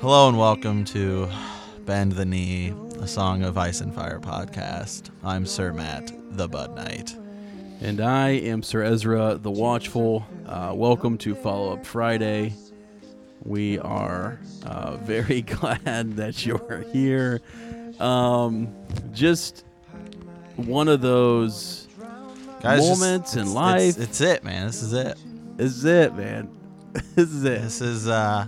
Hello and welcome to Bend the Knee, a Song of Ice and Fire podcast. I'm Sir Matt, the Bud Knight. And I am Sir Ezra the Watchful. Uh, welcome to Follow Up Friday. We are uh, very glad that you're here. Um, just one of those Guys, just- moments in it's- life. It's, it's it, man. This is it. This is it, man. this is it. This is, uh,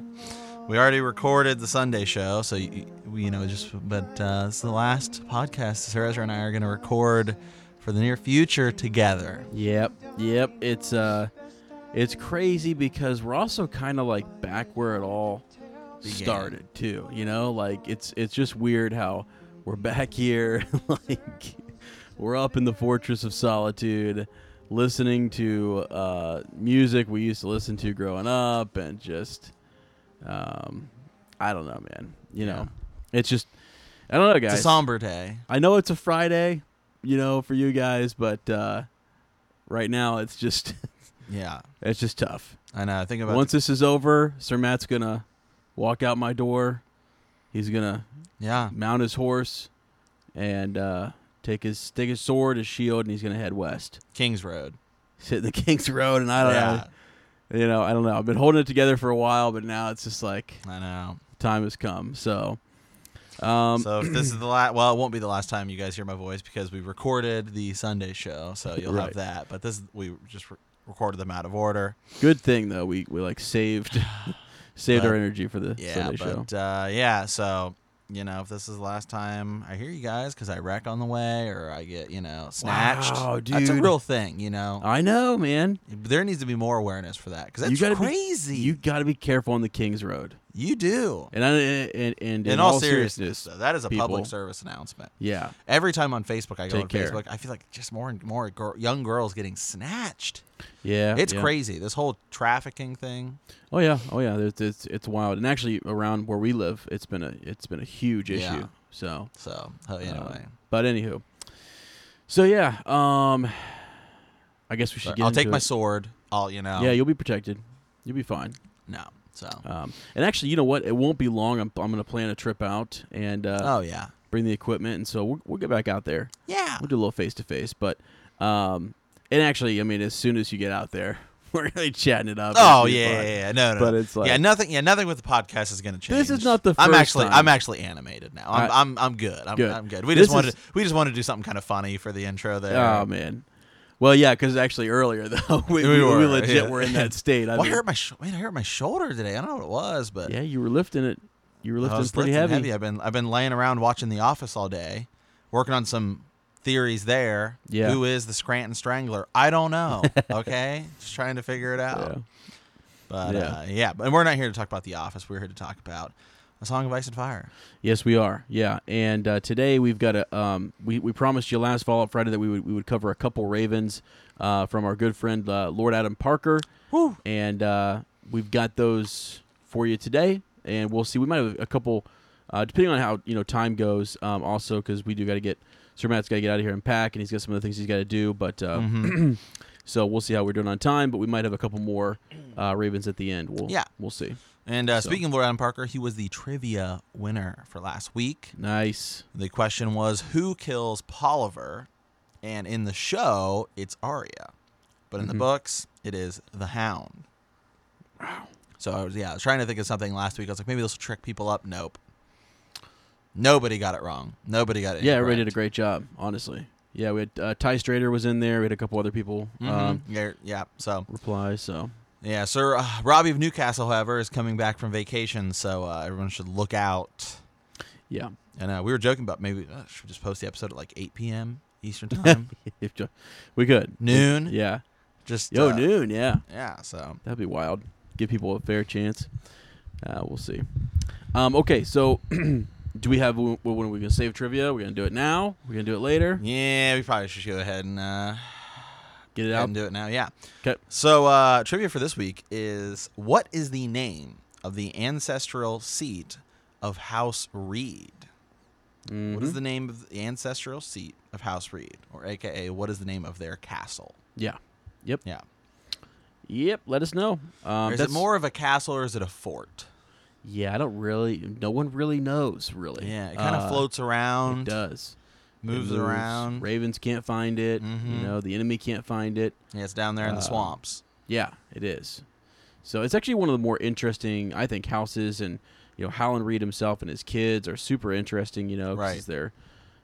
we already recorded the Sunday show, so, you, you know, just, but uh, this is the last podcast Ezra and I are going to record for the near future together. Yep, yep. It's uh, it's crazy because we're also kind of like back where it all Began. started too. You know, like it's it's just weird how we're back here, like we're up in the fortress of solitude, listening to uh, music we used to listen to growing up, and just um, I don't know, man. You Yeah. know, it's just I don't know, guys. It's a somber day. I know it's a Friday, you know, for you guys, but uh, right now it's just Yeah. it's just tough. I know. I Think about Once this is over, Sir Matt's gonna walk out my door. He's gonna Yeah. mount his horse and uh, take his take his sword, his shield, and he's gonna head west. Kings Road. Hitting the King's Road, and I don't yeah. know, you know, I don't know. I've been holding it together for a while, but now it's just like I know. time has come. So, um, so if this is the last, well, it won't be the last time you guys hear my voice because we recorded the Sunday show, so you'll Right. have that. But this, we just re- recorded them out of order. good thing though we we like saved saved our energy for the Yeah, Sunday show. but uh, yeah. So you know, if this is the last time I hear you guys because I wreck on the way or I get you know snatched, Wow, that's a real thing. You know, I know, man. there needs to be more awareness for that because You gotta be- crazy. You got to be careful on the King's Road. You do. And I, and, and In, all, seriousness, though, that is a public service announcement. yeah, Every time on Facebook I go Take on care. Facebook, I feel like just more and more young girls getting snatched. yeah, It's yeah. crazy. This whole trafficking thing. Oh yeah, oh yeah. It's, it's it's wild. And actually, around where we live, it's been a it's been a huge issue. Yeah. So, So uh, anyway, but anywho, so yeah. Um, I guess we should. I'll take into my it. sword. I'll you know. Yeah, you'll be protected. You'll be fine. no. So. Um, and actually, you know what? It won't be long. I'm I'm gonna plan a trip out and uh, oh yeah. bring the equipment, and so we'll, we'll get back out there. Yeah. We'll do a little face to face, but um, and actually, I mean, as soon as you get out there, we're really chatting it up. Oh yeah, yeah, yeah, no, no. But it's like- yeah, nothing. Yeah, nothing with the podcast is going to change. This is not the I'm actually, time. I'm actually animated now. I'm, I- I'm, I'm good. I'm Good. I'm good. We This just wanted, is- we just wanted to do something kind of funny for the intro there. Oh man. Well, yeah, because actually earlier though we, We we, we legit yeah. were in that state. I well, I hurt my, sh- man, I hurt my shoulder today. I don't know what it was, but yeah, you were lifting it. You were lifting was pretty lifting heavy. I've been, I've been laying around watching The Office all day, working on some theories there. Yeah. Who is the Scranton Strangler? I don't know. Okay, just trying to figure it out. Yeah. But Yeah. uh, yeah, but we're not here to talk about The Office. We're here to talk about a song of ice and fire. Yes, we are. Yeah, and uh, today we've got a. Um, we we promised you last Fall Out Friday that we would we would cover a couple Ravens uh, from our good friend uh, Lord Adam Parker, Woo. and uh, we've got those for you today. And we'll see. We might have a couple, uh, depending on how you know time goes. Um, also, because we do got to get Sir Matt's got to get out of here and pack, and he's got some of the things he's got to do. But uh, Mhm. so we'll see how we're doing on time. But we might have a couple more uh, Ravens at the end. We'll Yeah. we'll see. And uh, So- speaking of Lord Adam Parker, he was the trivia winner for last week. Nice. The question was who kills Polliver? And in the show, it's Arya. But in the Mhm. books, it is the Hound. Wow. So I was yeah, I was trying to think of something last week. I was like, maybe this will trick people up. Nope. Nobody got it wrong. Nobody got it. Yeah, everybody did a great job. Honestly. Yeah, we had uh, Ty Strader was in there. We had a couple other people Mhm. um, yeah, yeah. So reply. So yeah, Sir uh, Robbie of Newcastle, however, is coming back from vacation, so uh, everyone should look out. yeah, And uh, we were joking about maybe uh, should we just post the episode at like 8 p.m. Eastern time, we could noon. Yeah. Just Yo, uh, noon. Yeah, Yeah, so that'd be wild. Give people a fair chance. Uh, we'll see. Um, okay, so do we have when when are we gonna save trivia? We're gonna do it now. We're gonna do it later. Yeah, we probably should go ahead and uh, Get it out. and do it now. Yeah. Okay. So uh, trivia for this week is what is the name of the ancestral seat of House Reed? What is Mhm. the name of the ancestral seat of House Reed, or AKA what is the name of their castle? Yeah. Yep. Yeah. Yep. Let us know. Um, is it more of a castle or is it a fort? Yeah, I don't really. No one really knows. Really. Yeah, it kind of Uh, floats around. It does. It moves, around. Ravens can't find it. Mhm. You know, the enemy can't find it. Yeah, it's down there in the Uh, swamps. Yeah, it is. So it's actually one of the more interesting, I think, houses, and you know, Howland Reed himself and his kids are super interesting. You know, 'cause Right. they're,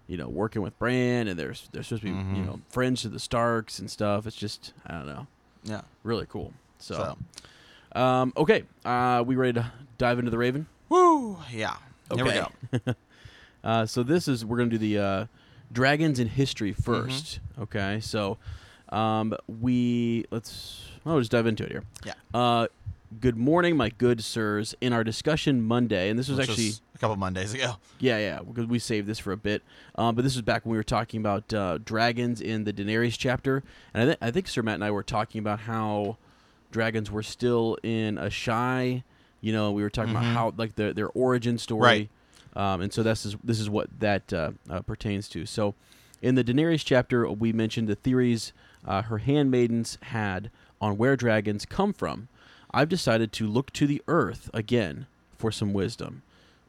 you know, working with Bran, and they're they're supposed to be, you Mhm. know, friends to the Starks and stuff. It's just, I don't know, Yeah. really cool. So, So, um, okay, uh, we ready to dive into the Raven? woo, yeah. Okay. Uh, so this is we're gonna do the uh, dragons in history Mm-hmm. 1st Okay, so um, we let's oh just dive into it here. Yeah. Uh, good morning, my good sirs. In our discussion Monday, and this was Which actually a couple Mondays ago. yeah yeah because we saved this for a bit, um, but this was back when we were talking about uh, dragons in the Daenerys chapter, and I, th- I think Sir Matt and I were talking about how dragons were still in a shy. You know, we were talking Mhm. about how like their their origin story. Right. Um, and so this is this is what that uh, uh, pertains to. So, in the Daenerys chapter, we mentioned the theories uh, her handmaidens had on where dragons come from. I've decided to look to the earth again for some wisdom.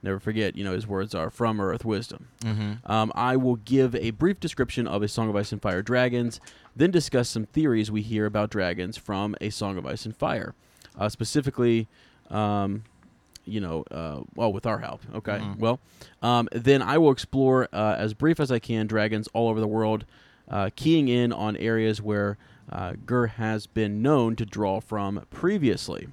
Never forget, you know, his words are from earth wisdom. Mm-hmm. Um, I will give a brief description of A Song of Ice and Fire dragons, then discuss some theories we hear about dragons from A Song of Ice and Fire. Uh, specifically, um, you know, uh, well, with our help. Okay. Mhm. Well, um, then I will explore, uh, as brief as I can, dragons all over the world, uh, keying in on areas where uh, Gur has been known to draw from previously.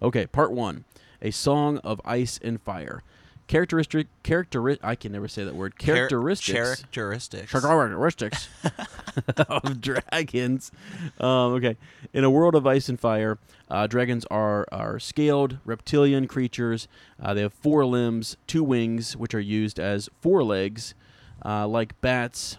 Okay, part one A Song of Ice and Fire. Characteristic, characteri- I can never say that word. Characteristics Characteristics. characteristics of dragons. Um, okay, in a world of ice and fire, uh, dragons are are scaled reptilian creatures. Uh, they have four limbs, two wings, which are used as forelegs, uh, like bats.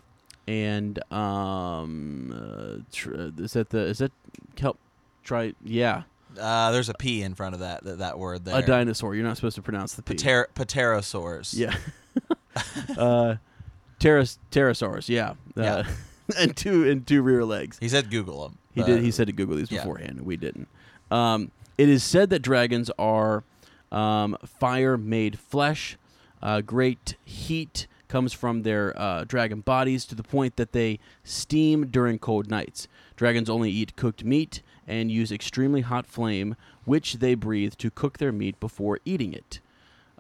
And um, uh, tr- is that the is that kelp? Try yeah, Uh, there's a P in front of that that, that word there. a dinosaur. You're not supposed to pronounce the p. Pterosaurs. Yeah. uh, pteros- pterosaurs. Yeah. Uh, and two and two rear legs. He said Google them. He did. He said to Google these yeah. beforehand, and we didn't. Um, it is said that dragons are um, fire-made flesh. Uh, great heat comes from their uh, dragon bodies to the point that they steam during cold nights. Dragons only eat cooked meat and use extremely hot flame, which they breathe to cook their meat before eating it.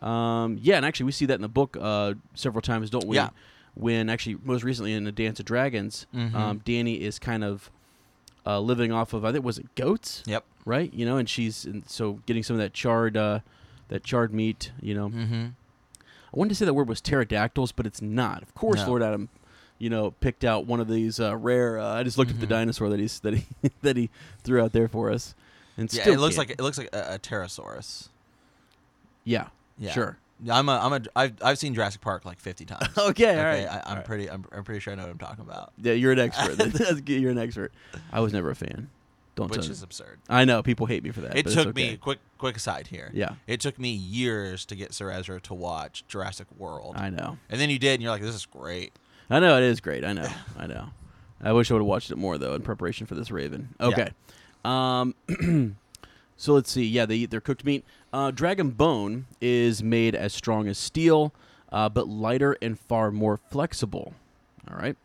Um, yeah, and actually, we see that in the book uh, several times, don't we? Yeah. When actually, most recently in the Dance of Dragons, Mhm. um, Dany is kind of uh, living off of I think was it goats, Yep. right? You know, and she's and so getting some of that charred uh, that charred meat. You know, Mm-hmm. I wanted to say that word was pterodactyls, but it's not. Of course, No. Lord Adam, you know, picked out one of these uh, rare. Uh, I just looked at the Mhm. dinosaur that he's that he that he threw out there for us, and Yeah, still it looks can't. like it looks like a, a pterosaurus. yeah, Yeah. sure. I'm a I'm a I've I've seen Jurassic Park like 50 times. Okay, all okay, right. I, I'm all right. pretty I'm, I'm pretty sure I know what I'm talking about. Yeah, you're an expert. You're an expert. I was never a fan. Don't which tell is me. absurd. I know people hate me for that. It took me okay. quick quick aside here. Yeah, It took me years to get Sir Ezra to watch Jurassic World. I know. and then you did and you're like this is great. I know it is great. I know. I know. I wish I would have watched it more though in preparation for this Raven. Yeah. Okay. Um so let's see. Yeah, they eat their cooked meat. Uh, dragon bone is made as strong as steel, uh, but lighter and far more flexible. All right.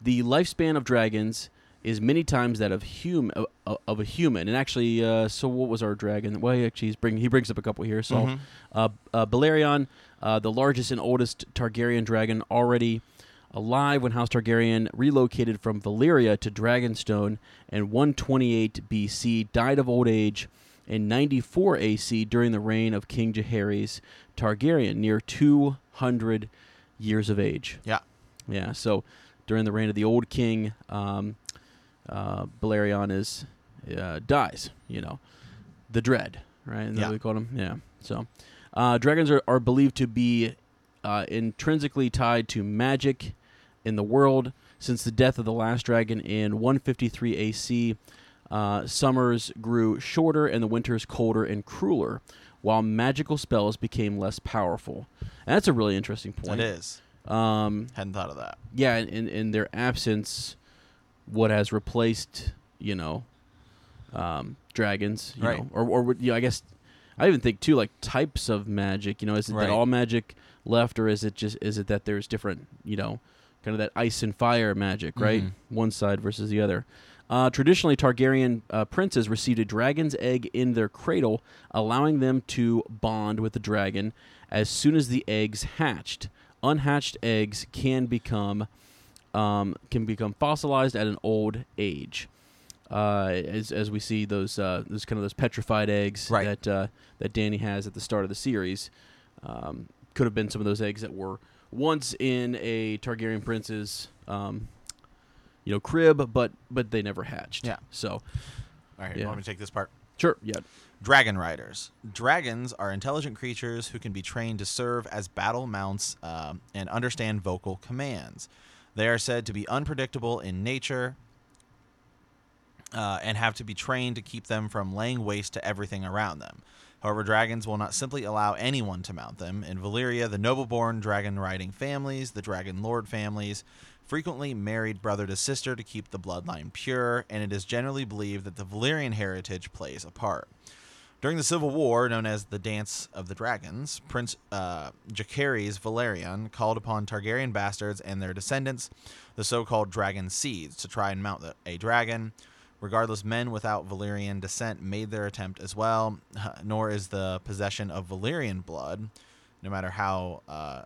The lifespan of dragons is many times that of hum of, of a human. And actually, uh, so what was our dragon? Well, he actually bring, he brings up a couple here. So, Mhm. uh, uh, Balerion, uh, the largest and oldest Targaryen dragon, already alive when House Targaryen relocated from Valyria to Dragonstone in 128 BC, died of old age in 94 AC during the reign of King Jaehaerys Targaryen, near 200 years of age. Yeah. Yeah, so during the reign of the old king, um, uh, Balerion is uh, dies. You know, the Dread, right? Is Yeah. we call him. Yeah. So, uh, dragons are, are believed to be uh, intrinsically tied to magic in the world. Since the death of the last dragon in 153 AC, uh, summers grew shorter and the winters colder and crueler, while magical spells became less powerful. And that's a really interesting point. It is. Um, Hadn't thought of that. yeah, in, in, in their absence, what has replaced, you know, um, dragons, you Right. know, or or would- you know, I guess I even think too like types of magic. You know, is it Right. that all magic left, or is it just is it that there's different, you know, kind of that ice and fire magic, right? Mhm. One side versus the other. Uh, traditionally, Targaryen uh, princes received a dragon's egg in their cradle, allowing them to bond with the dragon as soon as the eggs hatched. Unhatched eggs can become um, can become fossilized at an old age. Uh, as, as we see those uh, those kind of those petrified eggs Right. that uh, that Dany has at the start of the series um, could have been some of those eggs that were once in a Targaryen prince's um, you know crib, but but they never hatched. Yeah. So All right, Yeah. want me to take this part? sure, yeah, Dragon riders. Dragons are intelligent creatures who can be trained to serve as battle mounts um, and understand vocal commands. They are said to be unpredictable in nature uh, and have to be trained to keep them from laying waste to everything around them. However, dragons will not simply allow anyone to mount them. In Valyria, the noble born dragon riding families, the dragon lord families, frequently married brother to sister to keep the bloodline pure, and it is generally believed that the Valyrian heritage plays a part. During the Civil War, known as the Dance of the Dragons, Prince uh, Jacaerys Velaryon called upon Targaryen bastards and their descendants, the so-called Dragon Seeds, to try and mount a dragon. Regardless, men without Valyrian descent made their attempt as well, nor is the possession of Valyrian blood, no matter how uh,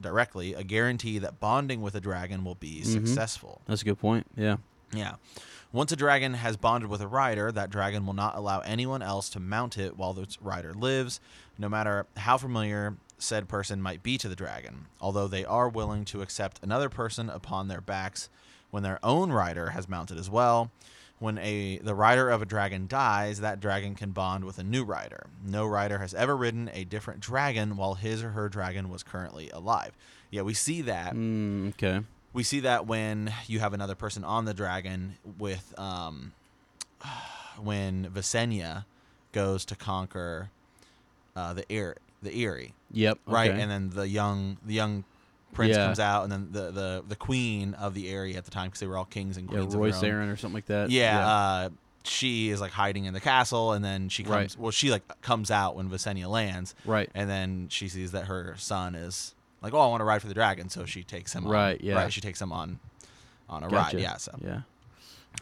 directly, a guarantee that bonding with a dragon will be successful. that's a good point. Yeah, Yeah. Once a dragon has bonded with a rider, that dragon will not allow anyone else to mount it while the rider lives, no matter how familiar said person might be to the dragon, although they are willing to accept another person upon their backs when their own rider has mounted as well. When a the rider of a dragon dies, that dragon can bond with a new rider. No rider has ever ridden a different dragon while his or her dragon was currently alive. Yeah, we see that mm, okay, we see that when you have another person on the dragon with um when Visenya goes to conquer uh the Eyrie, the Eyrie, yep, right? okay. And then the young the young prince Yeah. comes out and then the the the queen of the area at the time because they were all kings and yeah, queens Royce of their. Arryn or something like that. Yeah, Uh, she is like hiding in the castle and then she comes Right. well she like comes out when Visenya lands right. and then she sees that her son is like, "Oh, I want to ride for the dragon," so she takes him. Right, On, yeah. Right. She takes him on, on a Gotcha. ride. Yeah. So, yeah,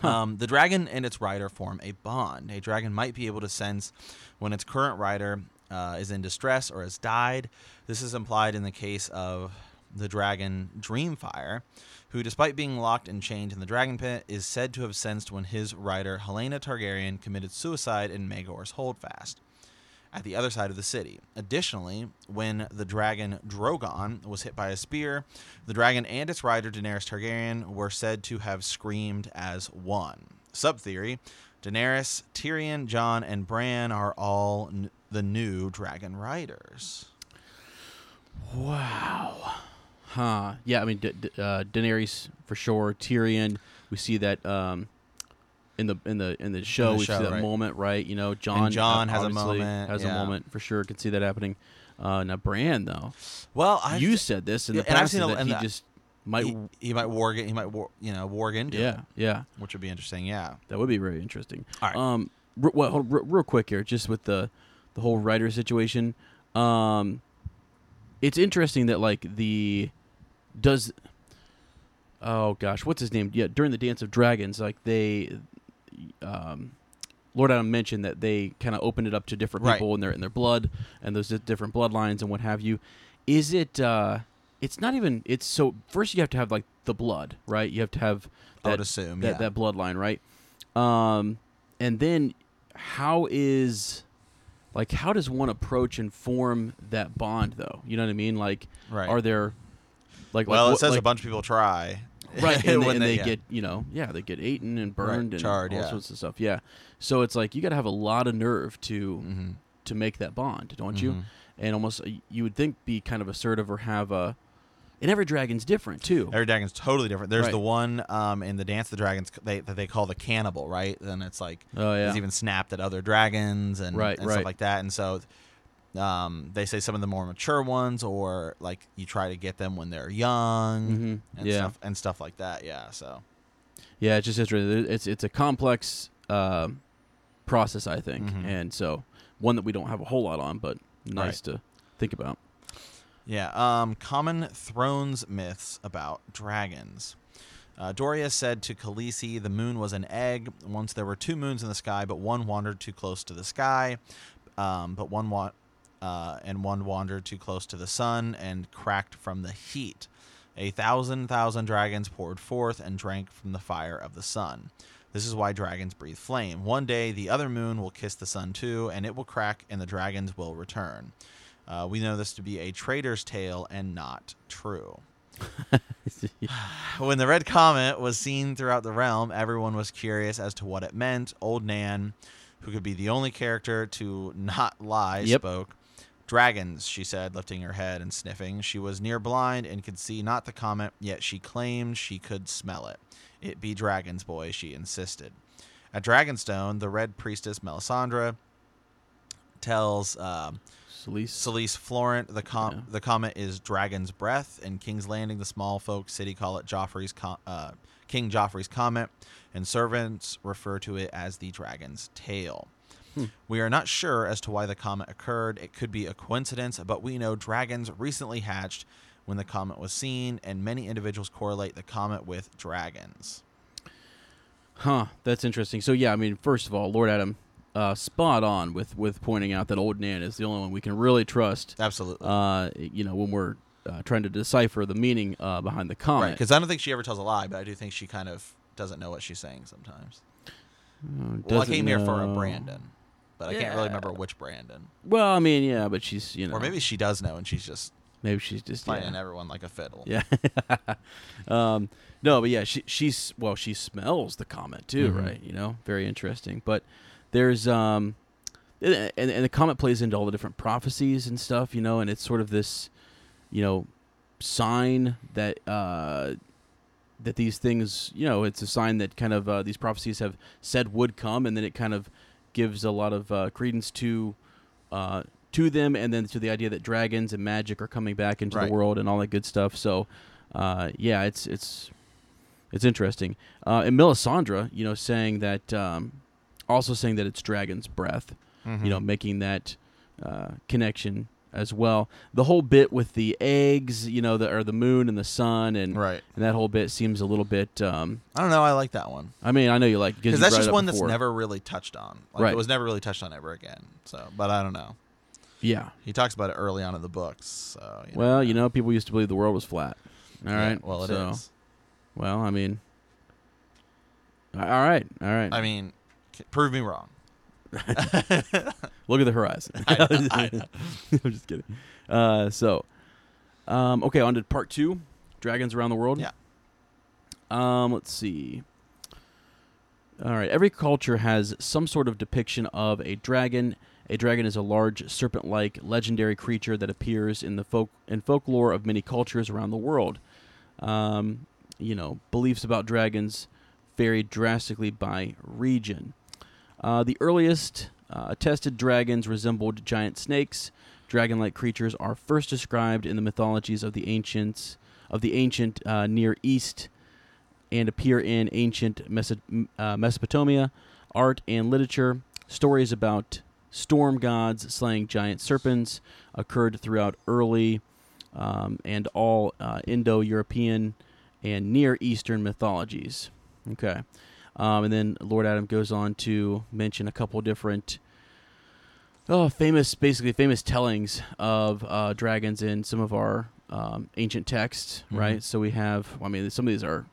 um, the dragon and its rider form a bond. A dragon might be able to sense when its current rider uh, is in distress or has died. This is implied in the case of the dragon Dreamfire, who, despite being locked and chained in the dragon pit, is said to have sensed when his rider Helaena Targaryen committed suicide in Maegor's Holdfast at the other side of the city. Additionally, when the dragon Drogon was hit by a spear, the dragon and its rider Daenerys Targaryen were said to have screamed as one. Sub theory Daenerys, Tyrion, Jon, and Bran are all n- the new dragon riders. Wow. Huh. Yeah, I mean, D- D- uh, Daenerys for sure. Tyrion. We see that um, in the in the in the show. we show, see that right. moment, right? You know, John. Jon uh, has a moment, Has yeah. a moment for sure. Could see that happening. Uh, now, Bran though, Well, I you said this in Yeah, the and I've past seen a- that and he that- just might. he, he might warg. He might war, you know warg into yeah, it, yeah. which would be interesting. Yeah. That would be very interesting. All right. Um, r- well, hold, real quick here, just with the the whole writer situation. Um, it's interesting that like the does. Oh gosh, what's his name? Yeah, during the Dance of Dragons, like they, um, Lord Adam mentioned that they kind of opened it up to different Right. people and their and their blood and those different bloodlines and what have you. Is it? uh It's not even. It's so first you have to have like the blood, right? You have to have I that would assume. that yeah. that bloodline, right? Um, and then how is like how does one approach and form that bond though? You know what I mean? Like, right. are there like well, like, it what- says a bunch of people try. right, and, they, when and they yeah. get you know yeah they get eaten and burned and charred, all yeah. sorts of stuff. Yeah, so it's like you got to have a lot of nerve to Mhm. to make that bond, don't you? Mhm. and almost you would think be kind of assertive or have a. And every dragon's different too. Every dragon's totally different. There's Right. the one um, in the Dance of the Dragons they, that they call the cannibal, right? And it's like Oh yeah. he's even snapped at other dragons and, Right, and right. stuff like that. And so um, they say some of the more mature ones, or like you try to get them when they're young Mhm. and Yeah. stuff and stuff like that. Yeah. So Yeah, it's just interesting. It's it's a complex uh, process, I think, Mhm. and so one that we don't have a whole lot on, but nice to think about. Yeah. Um, common thrones myths about dragons. Uh, Doreah said to Khaleesi the moon was an egg. Once there were two moons in the sky, but one wandered too close to the sky, um, but one wa- uh, and one wandered too close to the sun and cracked from the heat. A thousand thousand dragons poured forth and drank from the fire of the sun. This is why dragons breathe flame. One day the other moon will kiss the sun too, and it will crack, and the dragons will return. Uh, we know this to be a trader's tale and not true. When the red comet was seen throughout the realm, everyone was curious as to what it meant. Old Nan, who could be the only character to not lie, Yep. spoke. Dragons, she said, lifting her head and sniffing. She was near blind and could see not the comet, yet she claimed she could smell it. It be dragons, boy, she insisted. At Dragonstone, the red priestess Melisandre tells um, Selyse. Selyse Florent, the com- Yeah. the comet is Dragon's Breath. In King's Landing, the small folk city call it Joffrey's com- uh, King Joffrey's Comet, and servants refer to it as the Dragon's Tail. Hmm. We are not sure as to why the comet occurred. It could be a coincidence, but we know dragons recently hatched when the comet was seen, and many individuals correlate the comet with dragons. Huh, that's interesting. So yeah, I mean, first of all, Lord Adam, uh, spot on with with pointing out that Old Nan is the only one we can really trust. Absolutely. Uh, you know, when we're uh, trying to decipher the meaning uh, behind the comet, right. Because I don't think she ever tells a lie, but I do think she kind of doesn't know what she's saying sometimes. Uh, Well, I came here for a. Brandon, but I can't really Yeah. remember which Brandon. Well, I mean, yeah, but she's you know, Or maybe she does know, and she's just maybe she's just playing yeah. everyone like a fiddle. Yeah. um, no, but yeah, she she's well, she smells the comet too, Mhm. right? You know, very interesting. But there's um, and and the comet plays into all the different prophecies and stuff, you know, and it's sort of this, you know, sign that uh that these things, you know, it's a sign that kind of uh, these prophecies have said would come, and then it kind of gives a lot of uh, credence to uh, to them, and then to the idea that dragons and magic are coming back into Right. the world and all that good stuff. So, uh, yeah, it's it's it's interesting. Uh, and Melisandre, you know, saying that, um, also saying that it's dragon's breath, Mhm. you know, making that uh, connection as well. The whole bit with the eggs, you know, the or the moon and the sun, and right. and that whole bit seems a little bit. Um, I don't know. I like that one I mean, I know you like because because that's just one that's never really touched on. Like, Right. It was never really touched on ever again. So, but I don't know. Yeah. He talks about it early on in the books. So, you Well, you know, people used to believe the world was flat. All right. Yeah. Well, it is. so, Well, I mean. All right. All right. I mean, c- prove me wrong. Look at the horizon. I know, I know. I'm just kidding. Uh, so, um, okay, on to part two Dragons Around the World. Yeah. Um, let's see. All right. Every culture has some sort of depiction of a dragon. A dragon is a large serpent-like legendary creature that appears in the folk in folklore of many cultures around the world. Um, you know, beliefs about dragons vary drastically by region. Uh, the earliest uh, attested dragons resembled giant snakes. Dragon-like creatures are first described in the mythologies of the ancients of the ancient uh, Near East and appear in ancient Meso- uh, Mesopotamia art and literature. Stories about storm gods slaying giant serpents occurred throughout early um, and all uh, Indo-European and Near Eastern mythologies. Okay. Um, and then Lord Adam goes on to mention a couple different, oh, famous, basically famous tellings of uh, dragons in some of our um, ancient texts, Mhm. right? So we have, I mean, some of these are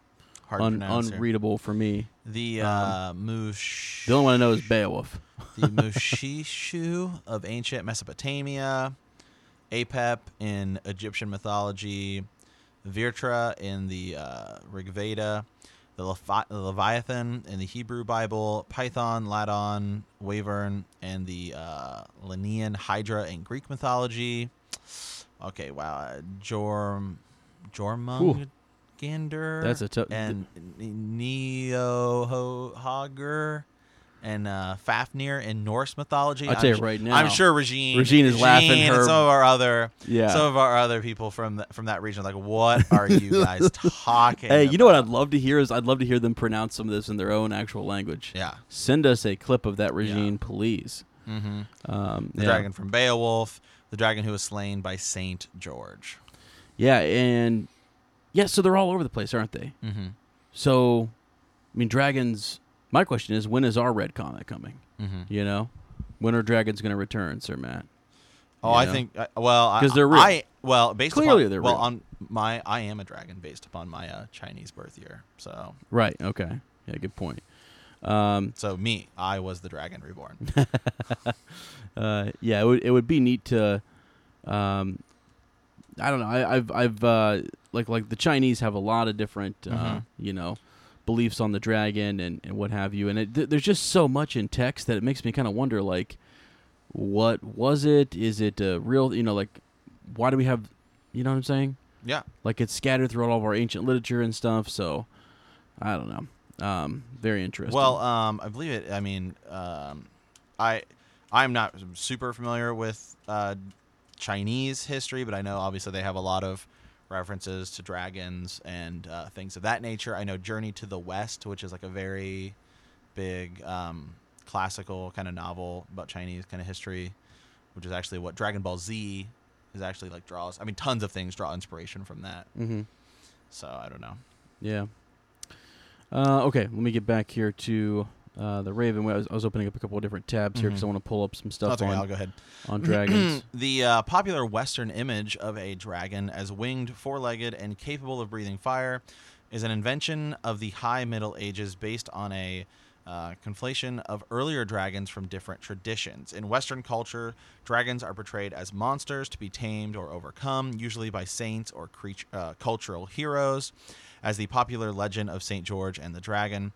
Hard un- pronounce here. unreadable for me. The Um, uh, Mush. The only one I know is Beowulf. the Mushishu of ancient Mesopotamia, Apep in Egyptian mythology, Vritra in the uh, Rig Veda, the Levi- Leviathan in the Hebrew Bible, Python, Ladon, Wyvern, and the uh, Lernaean Hydra in Greek mythology. Okay, wow. uh, Jorm, Jormungandr. That's a tough- And Neo Neohager and uh, Fafnir in Norse mythology. I'll I'm tell you right now, I'm sure Regine. Regine is laughing Regine and some of our other, Yeah. some of our other people from the, from that region. are Like, what are you guys talking? Hey, you know what I'd love to hear is I'd love to hear them pronounce some of this in their own actual language. Yeah. Send us a clip of that Regine, please. Mm-hmm. Um, The yeah. dragon from Beowulf, the dragon who was slain by Saint George. Yeah, and yeah, so they're all over the place, aren't they? Mm-hmm. So, I mean, dragons. My question is, when is our red comet coming? Mm-hmm. You know, when are dragons going to return, Sir Matt? Oh, You I know? think uh, well, 'Cause they're real. I well, based Clearly upon, they're well real. on my I am a dragon based upon my uh, Chinese birth year. So Right. Okay. Yeah. Good point. Um, so me, I was the dragon reborn. uh, yeah, it would it would be neat to, um, I don't know. I, I've I've uh, like like the Chinese have a lot of different uh, Mhm. you know beliefs on the dragon and, and what have you, and it, th- there's just so much in text that it makes me kind of wonder like, what was it? Is it a real? You know, like why do we have? You know what I'm saying? yeah. Like it's scattered throughout all of our ancient literature and stuff. So I don't know. Um, very interesting. Well, um, I believe it. I mean, um, I I'm not super familiar with uh, Chinese history, but I know obviously they have a lot of references to dragons and uh, things of that nature. I know Journey to the West, which is like a very big um, classical kind of novel about Chinese kind of history, which is actually what Dragon Ball Z is actually like draws. I mean, tons of things draw inspiration from that. mm-hmm. So I don't know. Yeah. Uh, okay, let me get back here to uh, the Raven. I was, I was opening up a couple of different tabs here because I Mhm. want to pull up some stuff That's okay. I'll on, go ahead. on dragons. the uh, popular Western image of a dragon as winged, four legged, and capable of breathing fire is an invention of the High Middle Ages based on a uh, conflation of earlier dragons from different traditions. In Western culture, dragons are portrayed as monsters to be tamed or overcome, usually by saints or creature, uh, cultural heroes, as the popular legend of St. George and the Dragon.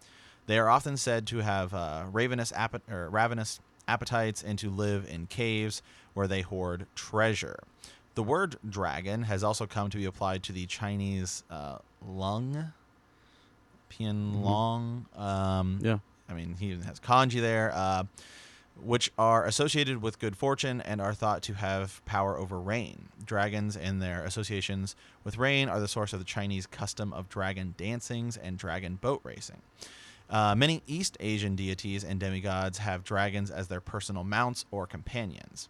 They are often said to have uh, ravenous, ravenous appetites and to live in caves where they hoard treasure. The word dragon has also come to be applied to the Chinese uh, lung, Pian Long. Um, yeah. I mean, he even has kanji there, uh, which are associated with good fortune and are thought to have power over rain. Dragons and their associations with rain are the source of the Chinese custom of dragon dancings and dragon boat racing. Uh, many East Asian deities and demigods have dragons as their personal mounts or companions.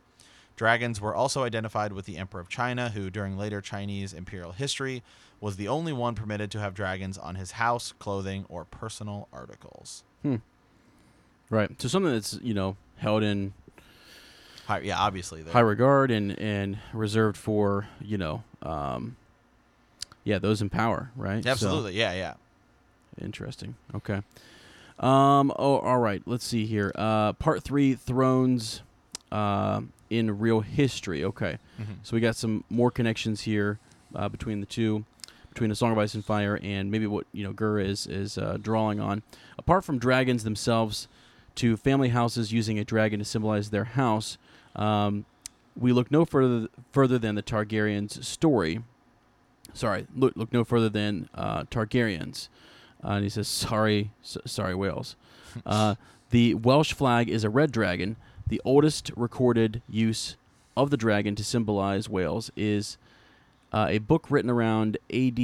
Dragons were also identified with the Emperor of China, who, during later Chinese imperial history, was the only one permitted to have dragons on his house, clothing, or personal articles. Right. So something that's you know held in Hi, yeah, obviously. they're- high regard and and reserved for you know, um, yeah, those in power, right? So- Absolutely, yeah, yeah. Interesting. Okay. Um. Oh, all right. Let's see here. Uh, part three: Thrones, uh, in real history. Okay. Mhm. So we got some more connections here uh, between the two, between a Song of Ice and Fire and maybe what you know Gur is is uh, drawing on. Apart from dragons themselves, to family houses using a dragon to symbolize their house, um, we look no further further than the Targaryens' story. Sorry, look look no further than uh, Targaryens. Uh, and he says, "Sorry, s- sorry, Wales." Uh, the Welsh flag is a red dragon. The oldest recorded use of the dragon to symbolize Wales is uh, a book written around AD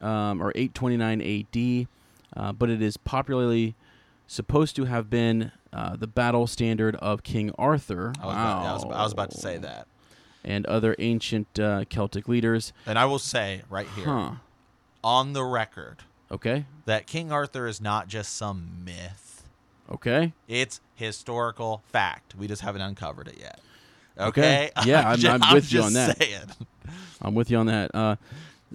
um, or 829 AD, uh, but it is popularly supposed to have been uh, the battle standard of King Arthur. I was, about, I, was, I was about to say that. And other ancient uh, Celtic leaders. And I will say right here, Huh. on the record, Okay. that King Arthur is not just some myth. Okay. It's historical fact. We just haven't uncovered it yet. Okay. Okay. Yeah, I'm- ju- I'm with you on that. saying. I'm with you on that. Uh,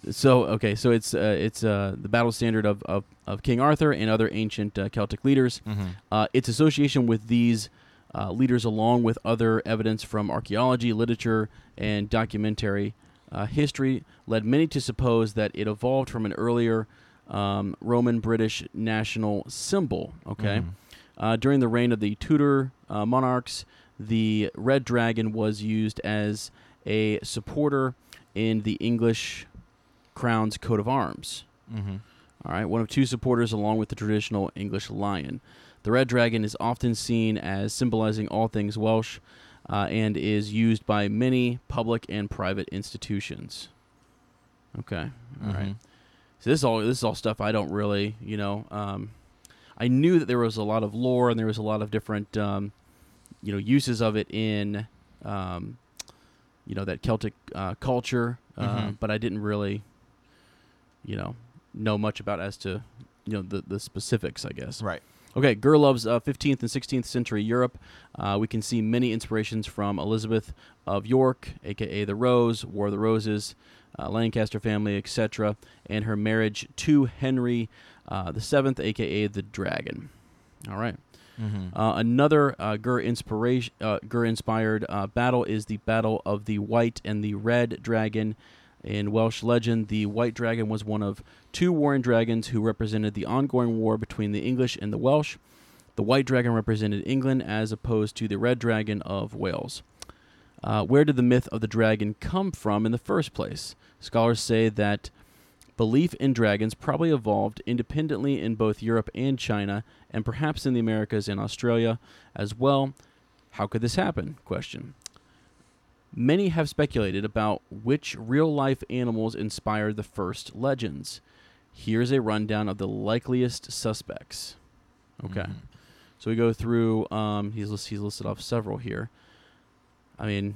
so okay, so it's uh, it's uh, the battle standard of, of, of King Arthur and other ancient uh, Celtic leaders. Mhm. Uh, its association with these uh, leaders, along with other evidence from archaeology, literature, and documentary uh, history, led many to suppose that it evolved from an earlier um, Roman British national symbol. Okay. Mhm. Uh, during the reign of the Tudor uh, monarchs, the red dragon was used as a supporter in the English crown's coat of arms. Mm-hmm. All right, one of two supporters along with the traditional English lion. The red dragon is often seen as symbolizing all things Welsh uh, and is used by many public and private institutions. Okay, all right. So this is all this is all stuff I don't really, you know. Um, I knew that there was a lot of lore and there was a lot of different, um, you know, uses of it in, um, you know, that Celtic uh, culture, uh, Mhm. but I didn't really, you know, know much about as to, you know, the the specifics. I guess. Right. Okay, Gurlov's uh, 15th and 16th century Europe. Uh, we can see many inspirations from Elizabeth of York, aka the Rose, War of the Roses, uh, Lancaster family, etc., and her marriage to Henry uh, the Seventh, aka the Dragon. All right. Mm-hmm. Uh, another uh, Gur inspiration, uh, Gur inspired uh, battle is the Battle of the White and the Red Dragon. In Welsh legend, the White Dragon was one of two warring dragons who represented the ongoing war between the English and the Welsh. The White Dragon represented England as opposed to the Red Dragon of Wales. Uh, where did the myth of the dragon come from in the first place? Scholars say that belief in dragons probably evolved independently in both Europe and China, and perhaps in the Americas and Australia as well. How could this happen? Question. Many have speculated about which real life animals inspired the first legends. Here's a rundown of the likeliest suspects. Okay. Mhm. So we go through. Um, he's he's listed off several here. I mean,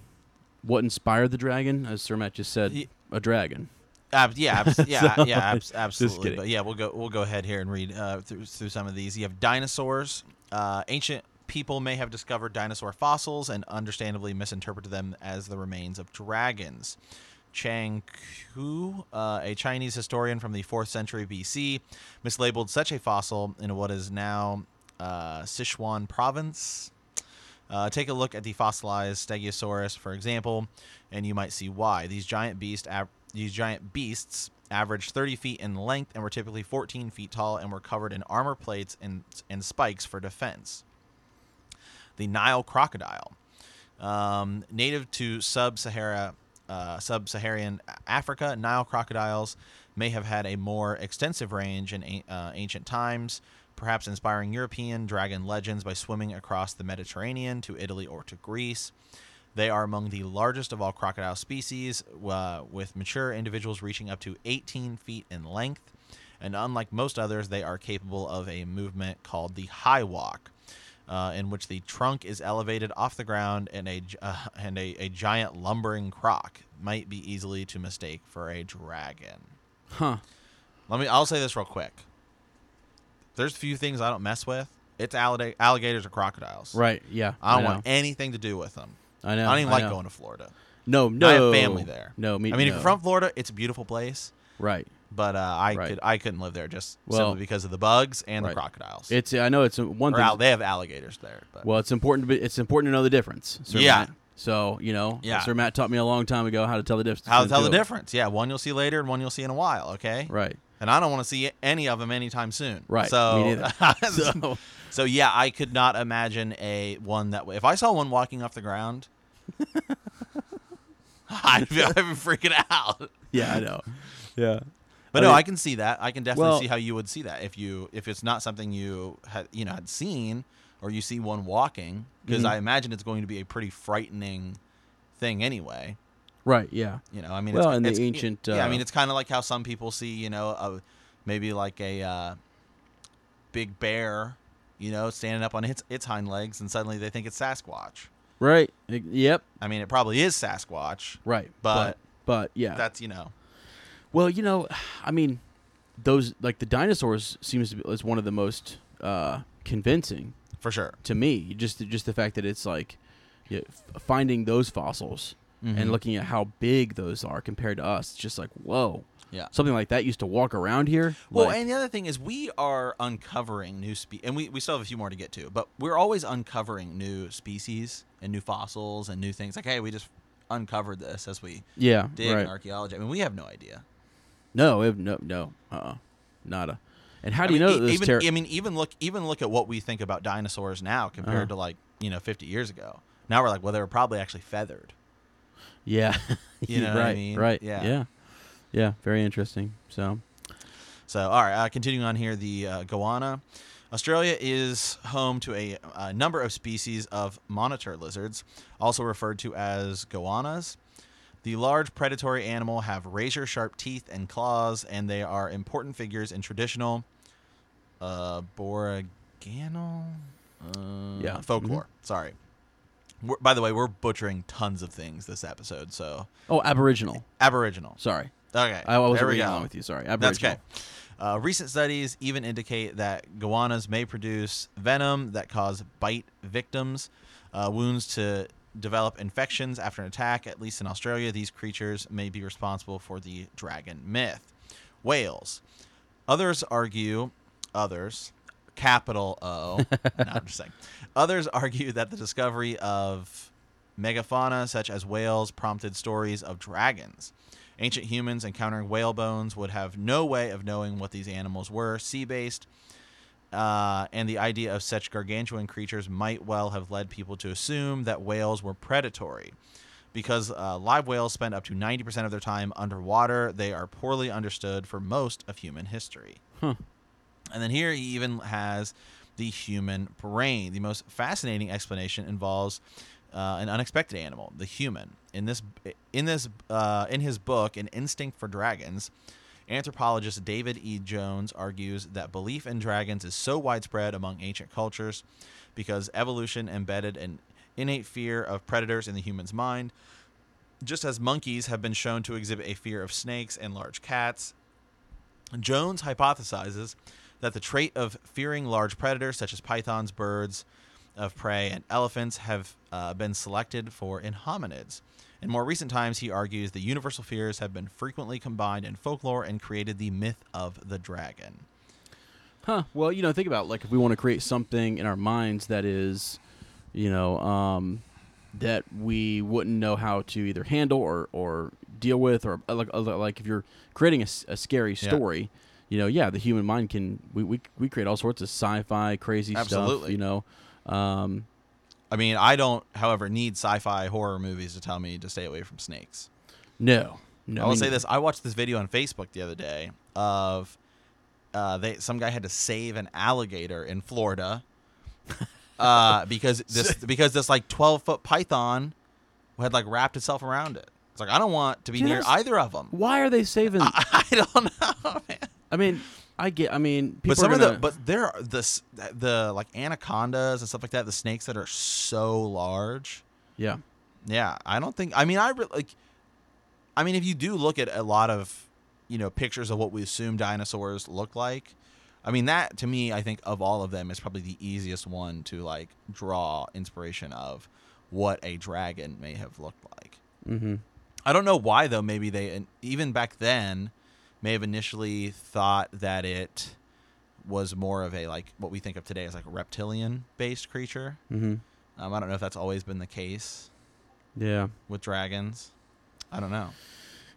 what inspired the dragon? As Sir Matt just said, a dragon. Ab- yeah, abs- yeah, So, yeah, abs- absolutely. But yeah, we'll go we'll go ahead here and read uh, through through some of these. You have dinosaurs. Uh, ancient people may have discovered dinosaur fossils and understandably misinterpreted them as the remains of dragons. Chang Qu, uh, a Chinese historian from the 4th century BC, mislabeled such a fossil in what is now uh, Sichuan province. Uh, take a look at the fossilized Stegosaurus, for example, and you might see why. These giant beast, av- these giant beasts averaged 30 feet in length and were typically 14 feet tall and were covered in armor plates and, and spikes for defense. The Nile crocodile, um, native to sub-Sahara, uh, sub-Saharan Africa, Nile crocodiles may have had a more extensive range in uh, ancient times, perhaps inspiring European dragon legends by swimming across the Mediterranean to Italy or to Greece. They are among the largest of all crocodile species, uh, with mature individuals reaching up to 18 feet in length. And unlike most others, they are capable of a movement called the high walk, uh, in which the trunk is elevated off the ground and a uh, and a, a giant lumbering croc might be easily to mistake for a dragon. Huh. Let me. I'll say this real quick. There's a few things I don't mess with. It's alliga- alligators or crocodiles. Right. Yeah. I don't know. want anything to do with them. I know. I don't even like know. going to Florida. No, no. I have family there. No, me. I mean, if you're from Florida, it's a beautiful place, right. but uh, I Right. could I couldn't live there just Well- simply because of the bugs and Right. the crocodiles. It's. I know it's one or thing. al- they have alligators there. But Well, it's important. To be, it's important to know the difference. Sir Yeah. Matt. So you know, Yeah. Sir Matt taught me a long time ago how to tell the difference. how to tell the two. difference? Yeah, one you'll see later and one you'll see in a while. Okay. Right. And I don't want to see any of them anytime soon. Right. So, Me so, so yeah, I could not imagine a one that way. if I saw one walking off the ground, I'd be, I'd be freaking out. Yeah, I know. Yeah. But I no, mean- I can see that. I can definitely Well- see how you would see that if you if it's not something you had you know had seen or you see one walking because Mhm. I imagine it's going to be a pretty frightening thing anyway. Right. Yeah. You know, I mean, Well, it's, and the it's- ancient, yeah, I uh, mean, it's kind of like how some people see you know a maybe like a uh, big bear, you know, standing up on its its hind legs, and suddenly they think it's Sasquatch. Right. Y- Yep. I mean, it probably is Sasquatch. Right. But- but yeah. That's you know, Well, you know, I mean, those like the dinosaurs seems to be is one of the most uh, convincing for sure. to me. Just just the fact that it's like yeah, f- finding those fossils Mhm. and looking at how big those are compared to us. It's just like whoa, Yeah. something like that used to walk around here. Well, Like, and the other thing is we are uncovering new spe- and we, we still have a few more to get to, but we're always uncovering new species and new fossils and new things. Like, hey, we just uncovered this as we yeah, dig right. in archaeology. I mean, we have no idea. No, we have no, no. Uh. uh nada. And how I do you mean, know e- even ter- I mean even look even look at what we think about dinosaurs now compared Uh-huh. to like you know 50 years ago. Now we're like, well, they were probably actually feathered. Yeah. You know what I right. mean? Right. Yeah. Yeah. Yeah. Very interesting. So. So, all right, uh, continuing on here, the uh, goanna. Australia is home to a, a number of species of monitor lizards, also referred to as goannas. The large predatory animal have razor sharp teeth and claws, and they are important figures in traditional uh, uh, Yeah. folklore. Sorry. We're, by the way, we're butchering tons of things this episode, so Oh, Aboriginal. Aboriginal. Sorry. Okay, I wasn't there we reading go. along with you. Sorry. That's Aboriginal. okay. Uh, recent studies even indicate that goannas may produce venom that cause bite victims, uh, wounds to develop infections after an attack. At least in Australia, these creatures may be responsible for the dragon myth. Whales. Others argue, others, capital O. no, I'm just saying. Others argue that the discovery of megafauna such as whales prompted stories of dragons. Ancient humans encountering whale bones would have no way of knowing what these animals were, sea based, uh, and the idea of such gargantuan creatures might well have led people to assume that whales were predatory. Because uh, live whales spend up to 90% of their time underwater, they are poorly understood for most of human history. Huh. And then here he even has the human brain. The most fascinating explanation involves uh, an unexpected animal, the human. In this, in this, uh, in his book, "An Instinct for Dragons," anthropologist David E. Jones argues that belief in dragons is so widespread among ancient cultures because evolution embedded an innate fear of predators in the human's mind. Just as monkeys have been shown to exhibit a fear of snakes and large cats, Jones hypothesizes that the trait of fearing large predators such as pythons, birds of prey, and elephants have uh, been selected for in hominids. In more recent times, he argues the universal fears have been frequently combined in folklore and created the myth of the dragon. Huh. Well, you know, think about like if we want to create something in our minds that is, you know, um, that we wouldn't know how to either handle or or deal with, or uh, like uh, like if you're creating a scary Yeah. You know, yeah, the human mind can we we, we create all sorts of sci-fi crazy stuff, Absolutely. you know. Um, I mean, I don't, however, need sci-fi horror movies to tell me to stay away from snakes. no, no. I will mean, say this: I watched this video on Facebook the other day of uh, they some guy had to save an alligator in Florida uh, because this because this like twelve foot python had like wrapped itself around it. It's like I don't want to be near either of them. Why are they saving? I, I don't know, man. Mean, I get. I mean, people But some are of the but there are the the like anacondas and stuff like that. The snakes that are so large. yeah, Yeah, I don't think. I mean, I re- like. I mean, if you do look at a lot of, you know, pictures of what we assume dinosaurs look like, I mean that to me, I think of all of them is probably the easiest one to like draw inspiration of what a dragon may have looked like. mm-hmm. I don't know why though. Maybe they and even back then may have initially thought that it was more of a like what we think of today as like a reptilian based creature. Mm-hmm. Um, I don't know if that's always been the case yeah. with dragons. I don't know.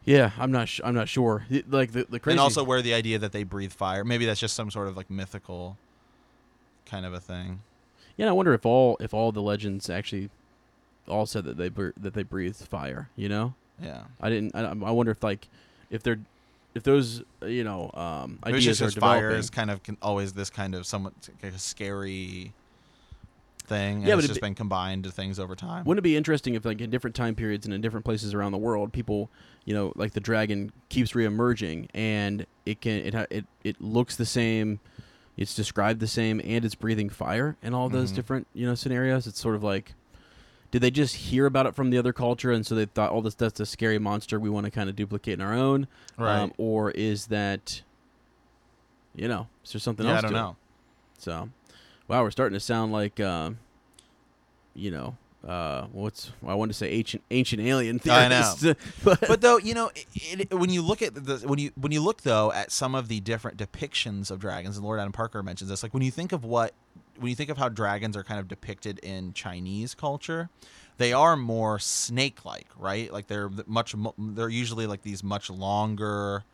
Yeah, I'm not. Sh- I'm not sure. Like the the crazy. And also where the idea that they breathe fire. Maybe that's just some sort of like mythical kind of a thing. yeah, I wonder if all if all the legends actually all said that they br- that they breathed fire. You know, Yeah. I didn't. I, I wonder if like if they're if those uh, you know um, ideas just are fire is kind of always this kind of somewhat scary thing. And Yeah, but it's it just be- been combined to things over time. Wouldn't it be interesting if, like, in different time periods and in different places around the world, people, you know, like the dragon keeps reemerging, and it can it it it looks the same, it's described the same, and it's breathing fire in all those Mhm. different you know scenarios. It's sort of like, did they just hear about it from the other culture, and so they thought, oh, this that's a scary monster we want to kind of duplicate in our own, right. Um, or is that, you know, is there something yeah, else? I don't to it? know. So, wow, we're starting to sound like, uh, you know, uh, what's well, I wanted to say ancient ancient alien I know. but, but though you know, it, it, when you look at the when you when you look though at some of the different depictions of dragons, and Lord Adam Parker mentions this, like when you think of what when you think of how dragons are kind of depicted in Chinese culture, they are more snake-like, right? Like they're much they're usually like these much longer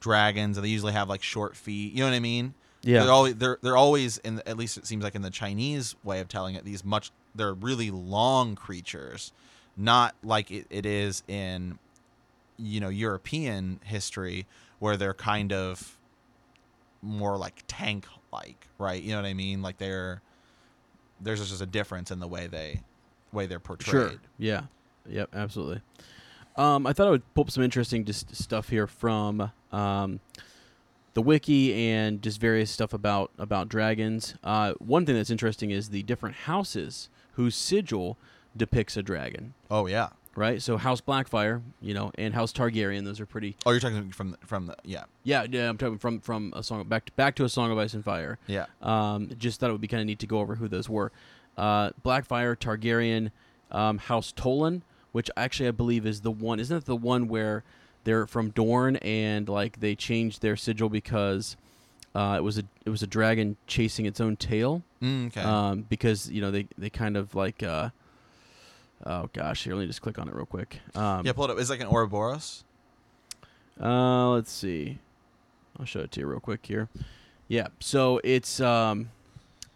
dragons, and they usually have like short feet. You know what I mean? Yeah. They're always they're they're always in at least it seems like in the Chinese way of telling it these much they're really long creatures, not like it, it is in you know European history where they're kind of more like tank like, right? You know what I mean? Like they're there's just a difference in the way they way they're portrayed. Sure. Yeah. Yep. Absolutely. Um, I thought I would pull up some interesting just stuff here from um, the wiki and just various stuff about about dragons. Uh, one thing that's interesting is the different houses whose sigil depicts a dragon. Oh yeah. Right. So House Blackfyre, you know, and House Targaryen. Those are pretty. Oh, you're talking from the, from the yeah Yeah. Yeah. I'm talking from from a song back to, back to a song of ice and fire. yeah Um, just thought it would be kind of neat to go over who those were. Uh, Blackfyre, Targaryen, um, House Tolan, which actually I believe is the one. Isn't it the one where they're from Dorne and like they changed their sigil because uh, it was a it was a dragon chasing its own tail. Mm, okay Um, because you know they they kind of like. Uh, oh gosh, here let me just click on it real quick. Um, yeah. Pull it up. It's like an Ouroboros. uh, let's see. I'll show it to you real quick here. Yeah, so it's um,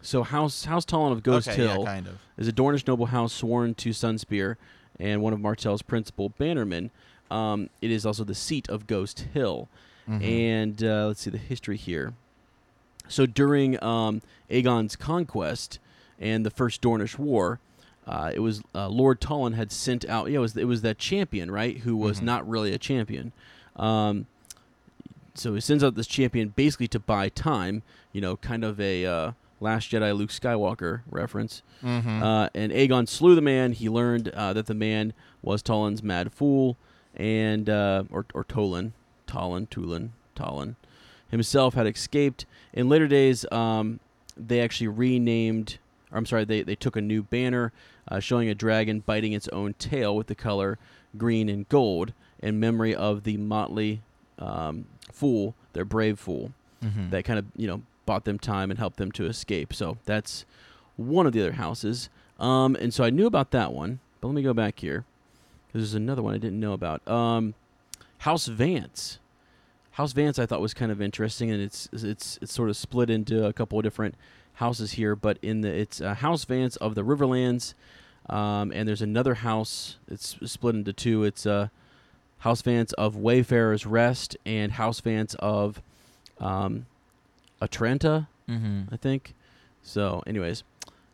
so House House Talon of Ghost okay, Hill yeah, kind of. is a Dornish noble house sworn to Sunspear and one of Martell's principal bannermen. Um, it is also the seat of Ghost Hill. Mhm. And uh, let's see the history here. So during um, Aegon's conquest and the First Dornish War, uh, it was uh, Lord Tullen had sent out. Yeah, it was it was that champion, right? Who was Mhm. not really a champion. Um, so he sends out this champion basically to buy time. You know, kind of a uh, Last Jedi Luke Skywalker reference. Mhm. Uh, and Aegon slew the man. He learned uh, that the man was Tolan's mad fool, and uh, or or Tolan, Tolan, Tulin, Tolan himself had escaped. In later days, um, they actually renamed. I'm sorry, they they took a new banner uh, showing a dragon biting its own tail with the color green and gold in memory of the motley um, fool, their brave fool Mhm. that kind of you know bought them time and helped them to escape. So that's one of the other houses. Um, and so I knew about that one, but let me go back here because there's another one I didn't know about. Um, House Vance. House Vance I thought was kind of interesting, and it's it's it's sort of split into a couple of different houses here. But in the it's uh, House Vance of the Riverlands, um, and there's another house. It's split into two. It's uh, House Vance of Wayfarer's Rest and House Vance of um, Atranta, Mhm. I think. So, anyways,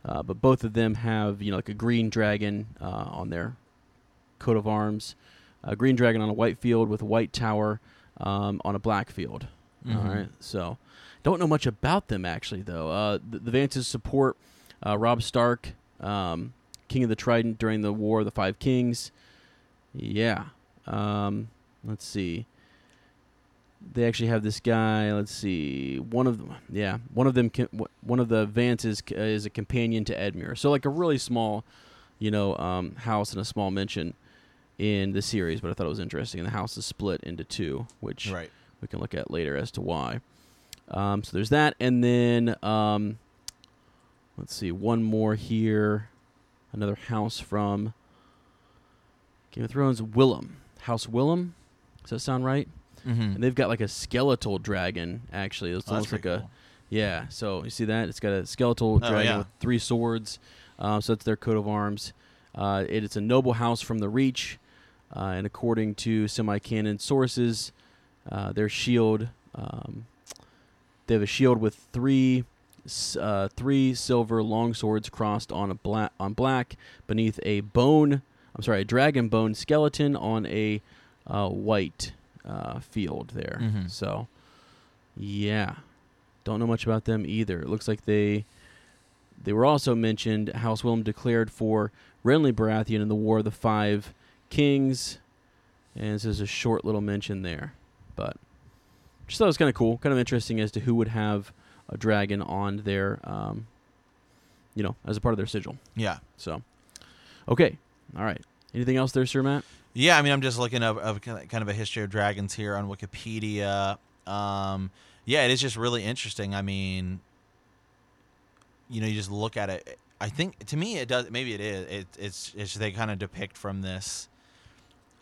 uh, but both of them have you know like a green dragon uh, on their coat of arms, a green dragon on a white field with a white tower um, on a black field. All Mhm. right, so don't know much about them actually though. Uh, the, the Vances support uh, Robb Stark, um, King of the Trident during the War of the Five Kings. Yeah. Um, let's see. They actually have this guy. Let's see. One of them, yeah, one of them. Can, one of the Vances c- uh, is a companion to Edmure. So like a really small, you know, um, house and a small mention in the series. But I thought it was interesting. And the house is split into two, which Right. we can look at later as to why. Um, so there's that, and then um, let's see, one more here, another house from Game of Thrones, Willum, House Willum. Does that sound right? Mhm. And they've got like a skeletal dragon. Actually, it's Oh, almost like a cool. yeah. So you see that? It's got a skeletal dragon Oh, yeah. with three swords. Um, so that's their coat of arms. Uh, it, it's a noble house from the Reach, uh, and according to semi-canon sources, uh, their shield. Um, they have a shield with three, uh, three silver long swords crossed on a black on black beneath a bone. I'm sorry, a dragon bone skeleton on a uh, white uh, field there. Mhm. So, yeah, don't know much about them either. It looks like they they were also mentioned. House Willum declared for Renly Baratheon in the War of the Five Kings, and this is a short little mention there, but just thought it was kind of cool, kind of interesting as to who would have a dragon on their, um, you know, as a part of their sigil. Yeah. So, okay, all right. Anything else there, Sir Matt? Yeah, I mean, I'm just looking kind of- kind of a history of dragons here on Wikipedia. Um, yeah, it is just really interesting. I mean, you know, you just look at it. I think to me, it does. Maybe it is. It, it's it's they kind of depict from this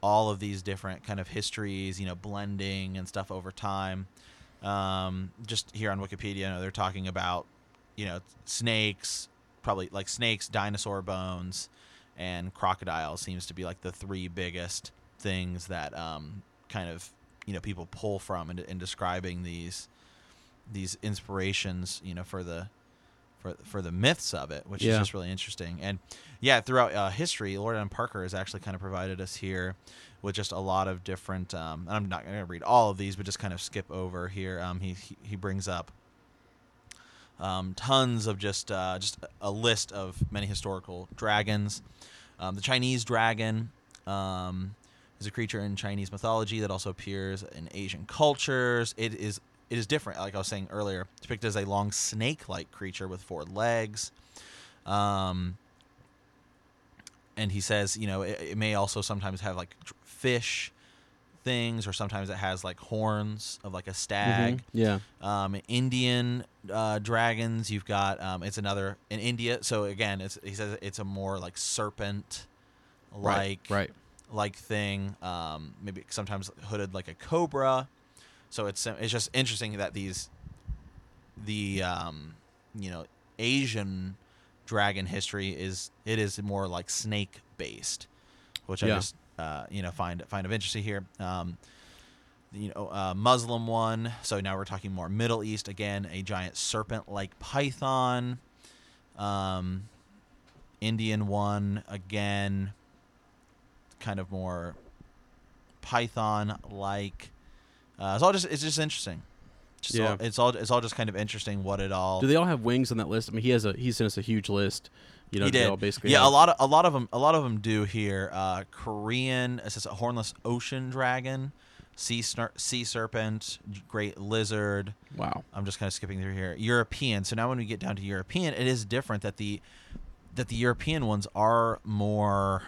all of these different kind of histories, you know, blending and stuff over time. Um, just here on Wikipedia, know, they're talking about, you know, snakes, probably like snakes, dinosaur bones, and crocodiles seems to be like the three biggest things that um, kind of you know people pull from in, in describing these these inspirations, you know, for the for for the myths of it, which Yeah. is just really interesting. And yeah, throughout uh, history, Lord Adam Parker has actually kind of provided us here with just a lot of different. Um, and I'm not going to read all of these, but just kind of skip over here. Um, he he, he brings up um, tons of just uh, just a list of many historical dragons. Um, the Chinese dragon um, is a creature in Chinese mythology that also appears in Asian cultures. It is it is different, like I was saying earlier, it's depicted as a long snake-like creature with four legs. Um, and he says, you know, it, it may also sometimes have like fish things, or sometimes it has like horns of like a stag Mhm. Yeah. um, Indian uh, dragons. You've got um, it's another in India. So again, it's he says it's a more like serpent like Right. Right. like thing. Um, maybe sometimes hooded like a cobra. So it's it's just interesting that these the um, you know Asian dragon history is it is more like snake based, which I just uh, you know find find of interesting here. Um, you know, uh, Muslim one. So now we're talking more Middle East again. A giant serpent-like python. Um, Indian one again. Kind of more python-like. Uh, it's all just it's just interesting. Just Yeah. all, it's all it's all just kind of interesting what it all. Do they all have wings on that list? I mean, he has a he sent us a huge list. You know, he did. basically yeah, have- a lot of a lot of them a lot of them do here. Uh, Korean, it says a hornless ocean dragon, sea sea serpent, great lizard. Wow. I'm just kind of skipping through here. European. So now when we get down to European, it is different that the that the European ones are more.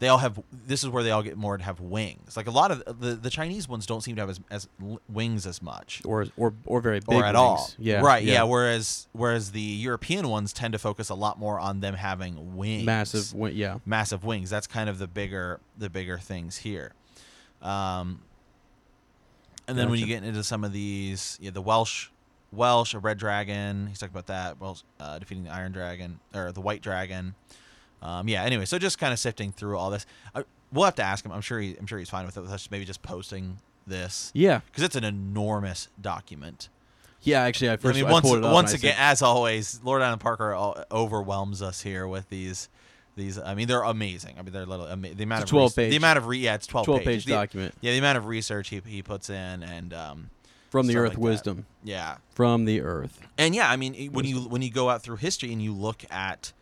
They all have. This is where they all get more to have wings. Like a lot of the the Chinese ones don't seem to have as, as wings as much Or or or very big or at wings. all. Yeah. Right. Yeah. Whereas whereas the European ones tend to focus a lot more on them having wings. Massive. wi- Yeah. Massive wings. That's kind of the bigger the bigger things here. Um. And then when you get into some of these, yeah, the Welsh, Welsh, a red dragon. He's talking about that. Welsh uh, defeating the Iron Dragon or the White Dragon. Um, yeah. Anyway, so just kind of sifting through all this. Uh, we'll have to ask him. I'm sure he. I'm sure he's fine with it. With us maybe just posting this Yeah. because it's an enormous document. Yeah. Actually, I first I mean, I once once again, said- as always, Lord Adam Parker overwhelms us here with these. These, I mean, they're amazing. I mean, they're little. Ama- the amount It's of 12 res- page- The amount of re- yeah, it's twelve, 12 page The- document yeah, the amount of research he he puts in, and um, from the earth like that. wisdom yeah, from the earth. and yeah, I mean, it- when you when you go out through history and you look at,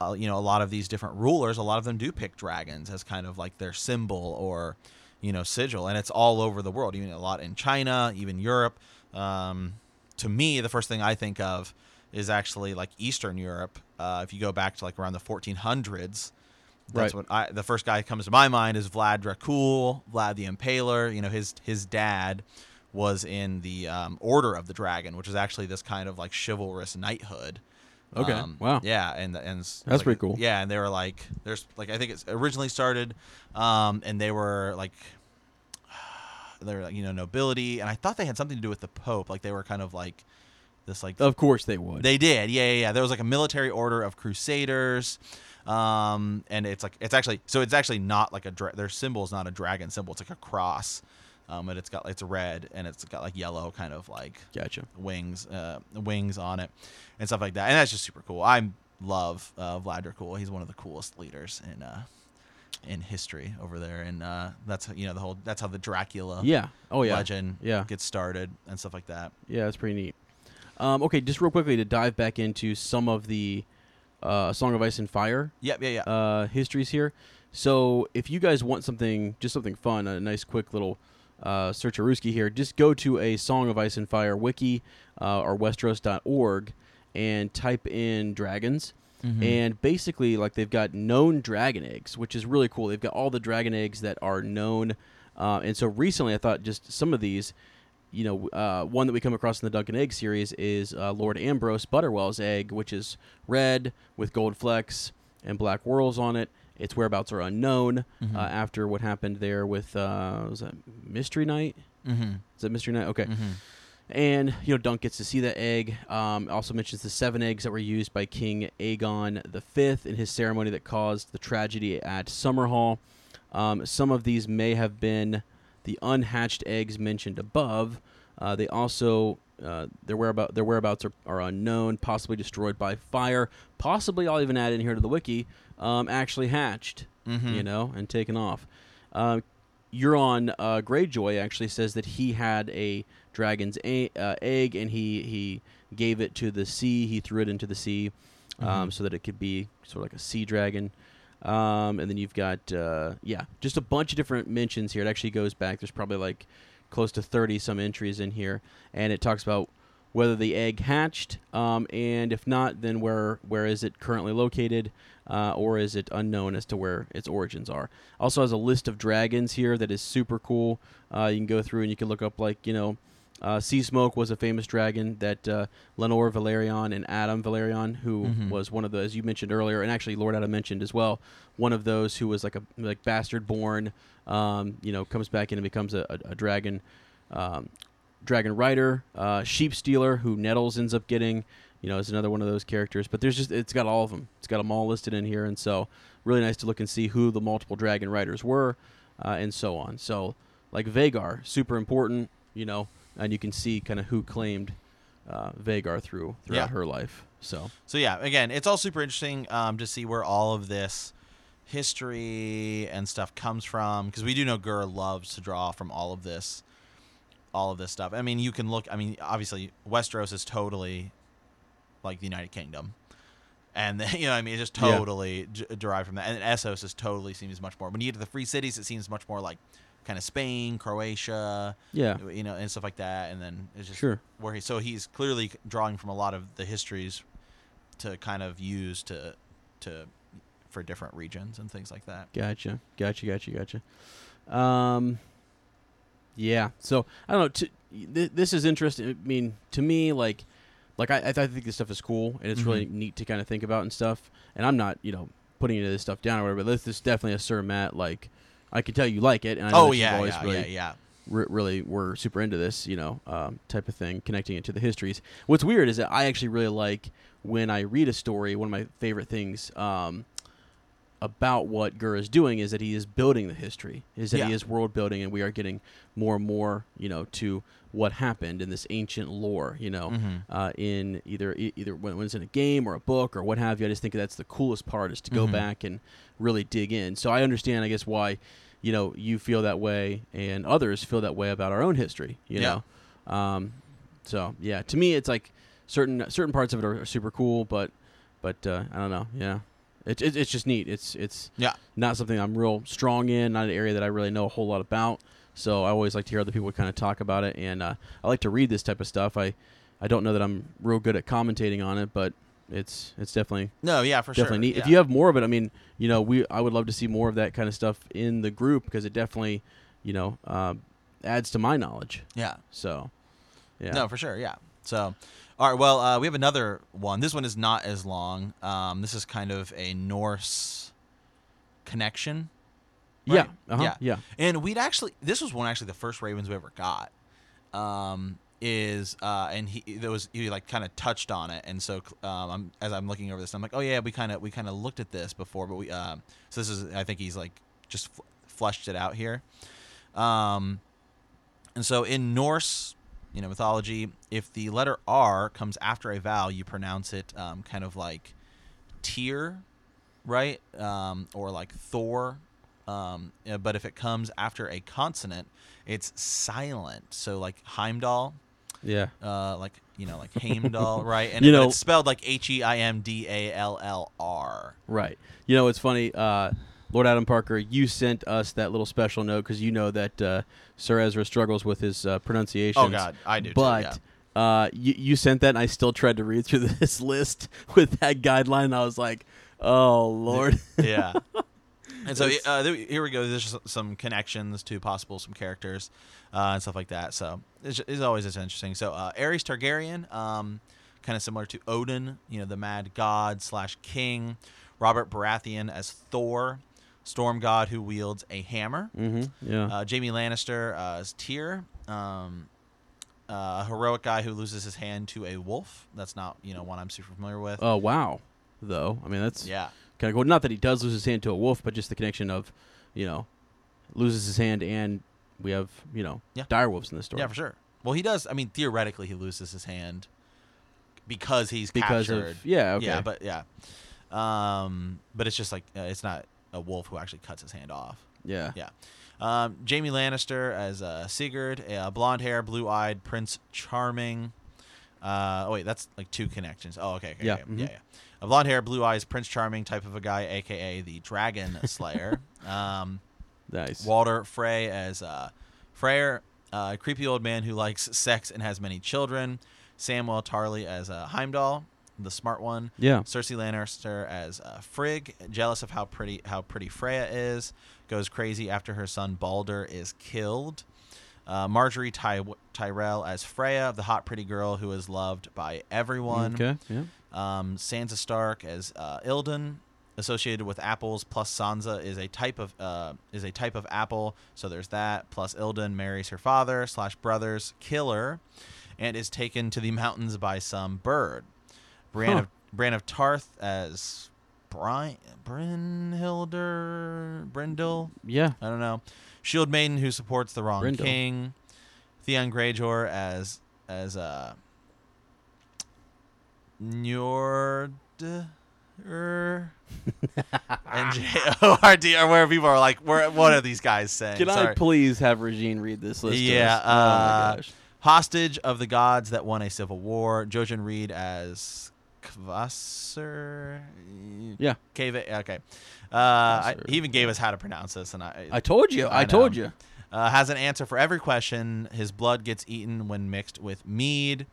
uh, you know, a lot of these different rulers, a lot of them do pick dragons as kind of like their symbol or, you know, sigil, and it's all over the world. Even a lot in China, even Europe. Um, to me, the first thing I think of is actually like Eastern Europe. Uh, if you go back to like around the 1400s, that's Right. what I. The first guy that comes to my mind is Vlad Dracul, Vlad the Impaler. You know, his his dad was in the um, Order of the Dragon, which is actually this kind of like chivalrous knighthood. Okay. Um, Wow. Yeah, and and That's like- pretty cool. Yeah, and they were like, there's like I think it's originally started, um, and they were like, they were like you know nobility, and I thought they had something to do with the Pope. Like they were kind of like this like Of course they would. they did, yeah, yeah, yeah. There was like a military order of crusaders, um, and it's like it's actually so it's actually not like a dra- their symbol is not a dragon symbol. It's like a cross, um, and it's got it's red and it's got like yellow kind of like gotcha. wings, uh, wings on it, and stuff like that. And that's just super cool. I love uh, Vlad Dracul. He's one of the coolest leaders in uh, in history over there, and uh, that's you know the whole that's how the Dracula Yeah. Oh yeah. legend Yeah. gets started and stuff like that. Yeah, that's pretty neat. Um, okay, just real quickly to dive back into some of the uh, Song of Ice and Fire Yep, yeah, yeah. uh, histories here. So if you guys want something, just something fun, a nice quick little uh, search Aruski here, just go to a Song of Ice and Fire wiki uh, or westeros.org and type in dragons. Mm-hmm. And basically, like they've got known dragon eggs, which is really cool. They've got all the dragon eggs that are known. Uh, and so recently, I thought just some of these, you know, uh, one that we come across in the Dunk and Egg series is uh, Lord Ambrose Butterwell's egg, which is red with gold flecks and black whorls on it. Its whereabouts are unknown Mhm. uh, after what happened there with uh, was that Mystery Knight? Mm-hmm. Is that Mystery Knight? Okay. Mm-hmm. And you know, Dunk gets to see that egg. Um, also mentions the seven eggs that were used by King Aegon V in his ceremony that caused the tragedy at Summerhall. Um, some of these may have been the unhatched eggs mentioned above. Uh, they also uh, their whereabout their whereabouts are, are unknown, possibly destroyed by fire. Possibly, I'll even add in here to the wiki, um, actually hatched Mm-hmm. you know, and taken off. Uh, Euron uh, Greyjoy actually says that he had a dragon's a- uh, egg and he he gave it to the sea. He threw it into the sea um, Mhm. so that it could be sort of like a sea dragon. Um, and then you've got uh, yeah, just a bunch of different mentions here. It actually goes back. There's probably like close to 30 some entries in here, and it talks about whether the egg hatched, um, and if not, then where where is it currently located, uh, or is it unknown as to where its origins are. Also has a list of dragons here that is super cool. Uh, you can go through and you can look up like you know, uh, Sea Smoke was a famous dragon that uh, Laenor Velaryon and Addam Velaryon, who Mhm. was one of the as you mentioned earlier, and actually Lord Adam mentioned as well, one of those who was like a like bastard born, um, you know, comes back in and becomes a, a, a dragon. Um, Dragon Rider, uh, Sheep Stealer, who Nettles ends up getting, you know, is another one of those characters. But there's just it's got all of them. It's got them all listed in here, and so really nice to look and see who the multiple Dragon Riders were, uh, and so on. So like Vhagar, super important, you know, and you can see kind of who claimed uh, Vhagar through throughout Yeah. her life. So So yeah, again, it's all super interesting um, to see where all of this history and stuff comes from because we do know Gurr loves to draw from all of this, all of this stuff. I mean, you can look. I mean, obviously, Westeros is totally like the United Kingdom, and you know, I mean, it's just Yeah. totally d- derived from that. And Essos is totally seems much more. When you get to the free cities, it seems much more like kind of Spain, Croatia, yeah, you know, and stuff like that. And then it's just Sure. where he so he's clearly drawing from a lot of the histories to kind of use to to for different regions and things like that. Gotcha, gotcha, gotcha, gotcha. Um, yeah. So I don't know. T- th- this is interesting. I mean, to me, like, like I, I, think this stuff is cool and it's really Mhm. neat to kind of think about and stuff. And I'm not, you know, putting any of this stuff down or whatever. But this is definitely a Sir Matt. Like, I can tell you like it. And I know Oh yeah, always yeah, really, yeah, yeah. re- really were super into this, you know, um, type of thing, connecting it to the histories. What's weird is that I actually really like when I read a story. One of my favorite things um, about what Gur is doing is that he is building the history, is that he is world building, and we are getting more and more, you know, to what happened in this ancient lore, you know, Mhm. uh, in either e- either when when it's in a game or a book or what have you. I just think that's the coolest part is to go Mhm. back and really dig in. So I understand, I guess, why you know you feel that way and others feel that way about our own history. You Yeah. know, um, so yeah, to me, it's like certain certain parts of it are, are super cool, but but uh, I don't know. Yeah, it, it, it's just neat. It's it's Yeah. not something I'm real strong in, not an area that I really know a whole lot about. So I always like to hear other people kind of talk about it, and uh, I like to read this type of stuff. I I don't know that I'm real good at commentating on it, but it's it's definitely No, yeah, for definitely sure. neat. Yeah. If you have more of it, I mean, you know, we I would love to see more of that kind of stuff in the group because it definitely, you know, uh, adds to my knowledge. yeah. So, yeah, No, for sure. Yeah. So, all right. Well, uh, we have another one. This one is not as long. Um, this is kind of a Norse connection. yeah, uh-huh, Yeah. yeah, And we'd actually, this was one actually the first Ravens we ever got. Um, is uh, and he there was he like kind of touched on it, and so um, I'm, as I'm looking over this, I'm like, oh yeah, we kind of we kind of looked at this before, but we um, so this is I think he's like just f- fleshed it out here. Um, and so in Norse, you know, mythology, if the letter R comes after a vowel, you pronounce it um, kind of like Tyr, right? Um, or like Thor. Um, but if it comes after a consonant, it's silent. So like Heimdall, yeah. uh, like you know, like Heimdall, right? And You but know- it's spelled like H E I M D A L L R. Right. You know, it's funny. Uh, Lord Adam Parker, you sent us that little special note because you know that uh, Sir Ezra struggles with his uh, pronunciation. Oh God, I do. But too, yeah. uh, you, you sent that, and I still tried to read through this list with that guideline. And I was like, "Oh Lord." yeah. And so uh, here we go. There's some connections to possible some characters uh, and stuff like that. So it's, it's always just interesting. So uh, Aerys Targaryen, um, kind of similar to Odin, you know, the mad god slash king, Robert Baratheon as Thor, storm god who wields a hammer. Mm-hmm. Yeah. Uh, Jaime Lannister uh, as Tyr, um, uh, a heroic guy who loses his hand to a wolf. That's not you know one I'm super familiar with. Oh wow. Though I mean that's yeah, kind of cool. Not that he does lose his hand to a wolf, but just the connection of, you know, loses his hand and we have you know Yeah. dire wolves in the story. yeah, for sure. Well, he does. I mean, theoretically, he loses his hand because he's Because captured. of yeah okay. Yeah, but yeah, um, but it's just like uh, it's not a wolf who actually cuts his hand off. yeah Yeah. Um, Jaime Lannister as uh, Sigurd, a blonde hair, blue eyed Prince Charming. Uh, oh wait, that's like two connections. Oh, okay, okay, Yeah, okay. mhm. yeah, yeah. A blonde hair, blue eyes, Prince Charming type of a guy, aka the Dragon Slayer. um, nice. Walder Frey as uh, Freyr, uh, a creepy old man who likes sex and has many children. Samuel Tarly as uh, Heimdall, the smart one. yeah. Cersei Lannister as uh, Frigg, jealous of how pretty how pretty Freya is, goes crazy after her son Balder is killed. Uh, Margaery Ty- Tyrell as Freya, the hot pretty girl who is loved by everyone. Okay. Yeah. Um, Sansa Stark as uh, Ilden, associated with apples. Plus Sansa is a type of uh, is a type of apple, so there's that. Plus Ilden marries her father slash brother's killer, and is taken to the mountains by some bird. Bran Huh. of Bran of Tarth as Brian Brynhilder Brindle. Yeah. I don't know. Shield Maiden who supports the wrong Brindle. king. Theon Greyjoy as as uh Njord and J O R D or where people are like, where what are these guys saying? Can I please have Regine read this list? Yeah, us? oh uh, my gosh. Hostage of the gods that won a civil war. Jojen Reed as Kvasir. Yeah. Cave. Okay. Uh, I, he even gave us how to pronounce this, and I, I told you. I, I told you. uh, has an answer for every question. His blood gets eaten when mixed with mead.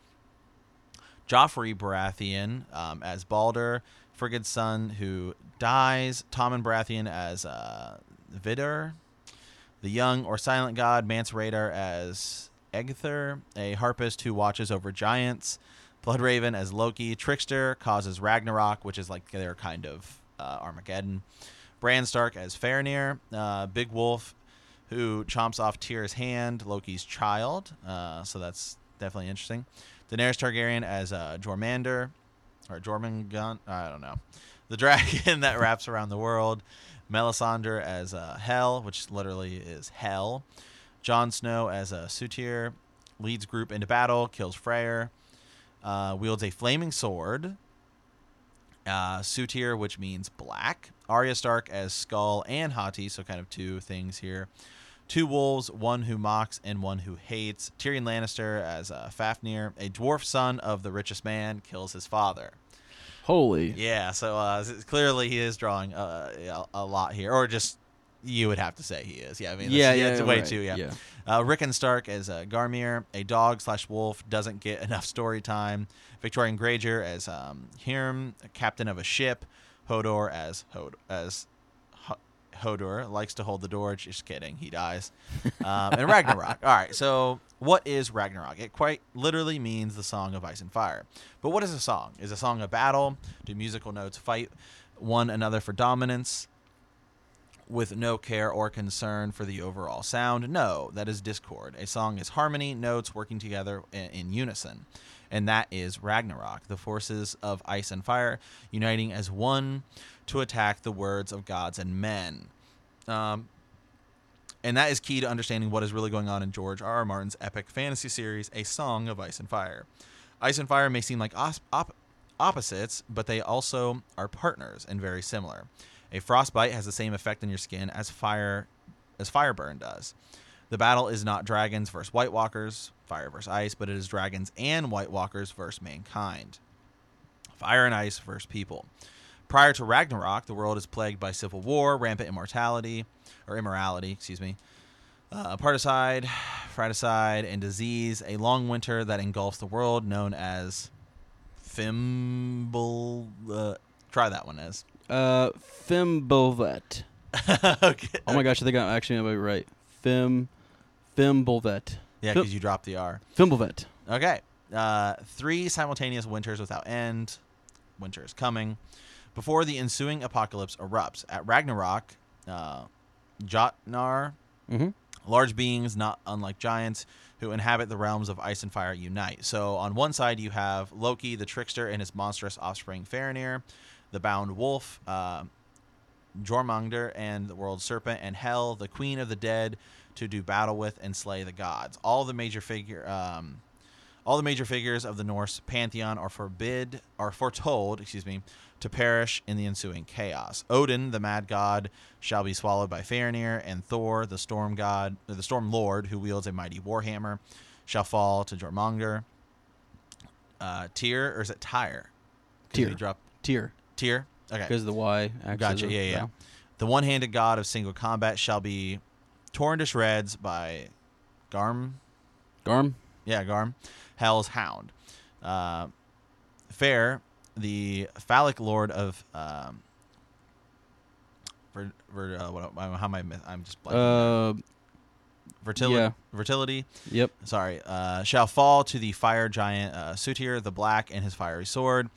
Joffrey Baratheon um, as Balder, Frigid's son who dies. Tommen Baratheon as uh, Vidar. The young or silent god Mance Rayder as Eggther, a harpist who watches over giants. Bloodraven as Loki. Trickster causes Ragnarok, which is like their kind of uh, Armageddon. Bran Stark as Faramir. Uh, Big Wolf, who chomps off Tyr's hand, Loki's child. Uh, so that's definitely interesting. Daenerys Targaryen as uh, Jormander, or Jormungand. I don't know. The dragon that wraps around the world. Melisandre as uh, Hell, which literally is hell. Jon Snow as a Sutir, leads group into battle, kills Freyr, uh, wields a flaming sword. Uh, Sutir, which means black. Arya Stark as Skull and Hati, so kind of two things here. Two wolves, one who mocks and one who hates. Tyrion Lannister as uh, Fafnir, a dwarf son of the richest man, kills his father. Holy. Yeah, so uh, clearly he is drawing uh, a, a lot here, or just you would have to say he is. Yeah, I mean, that's- Yeah, yeah, it's way right, too. Yeah. yeah. Uh, Rickon Stark as uh, Garmir, a dog slash wolf, doesn't get enough story time. Victarion Greyjoy as um, Hrym, captain of a ship. Hodor as Hod- as Ho- Hodor likes to hold the door. Just kidding, he dies. Um, and Ragnarok. All right, so what is Ragnarok? It quite literally means the song of ice and fire. But what is a song? Is a song a battle? Do musical notes fight one another for dominance? With no care or concern for the overall sound. No, that is discord. A song is harmony, notes working together in, unison. And that is Ragnarok, the forces of ice and fire uniting as one to attack the words of gods and men. Um, and that is key to understanding what is really going on in George R. R. Martin's epic fantasy series, A Song of Ice and Fire. Ice and fire may seem like os- op- opposites, but they also are partners and very similar. A frostbite has the same effect on your skin as fire as fire burn does. The battle is not dragons versus White Walkers, fire versus ice, but it is dragons and White Walkers versus mankind. Fire and ice versus people. Prior to Ragnarok, the world is plagued by civil war, rampant immortality, or immorality, excuse me, uh, particide, fratricide, and disease. A long winter that engulfs the world, known as Fimble. Uh, try that one as. Uh, Fimbulvet. okay. Oh my gosh, I think I'm actually be right. Fim, Fimbulvet. Yeah, Fim- because you dropped the R. Fimbulvet. Okay. Uh, three simultaneous winters without end. Winter is coming. before the ensuing apocalypse erupts. At Ragnarok, uh, Jotnar, Mm-hmm. large beings not unlike giants who inhabit the realms of ice and fire unite. So on one side you have Loki, the trickster, and his monstrous offspring Farinir, the bound wolf, uh, Jormungandr, and the world serpent, and Hel, the queen of the dead, to do battle with and slay the gods. All the major figure. Um, all the major figures of the Norse pantheon are forbid are foretold, excuse me, to perish in the ensuing chaos. Odin, the mad god, shall be swallowed by Farinir, and Thor, the storm god, the storm lord, who wields a mighty warhammer, shall fall to Jormungandr. Uh, Tyr, or is it Tyre? Tyr. Drop Tier. Okay. because the Y. axis Gotcha. Yeah, yeah. The one-handed god of single combat shall be torn to shreds by Garm. Garm. Yeah, Garm, Hell's hound. Uh, Fair, the phallic lord of um, ver, ver, uh, what, how am I? I'm just blanking. Uh. fertility. yeah. Fertility. Yep. Sorry. Uh, shall fall to the fire giant uh, Sutir the Black and his fiery sword.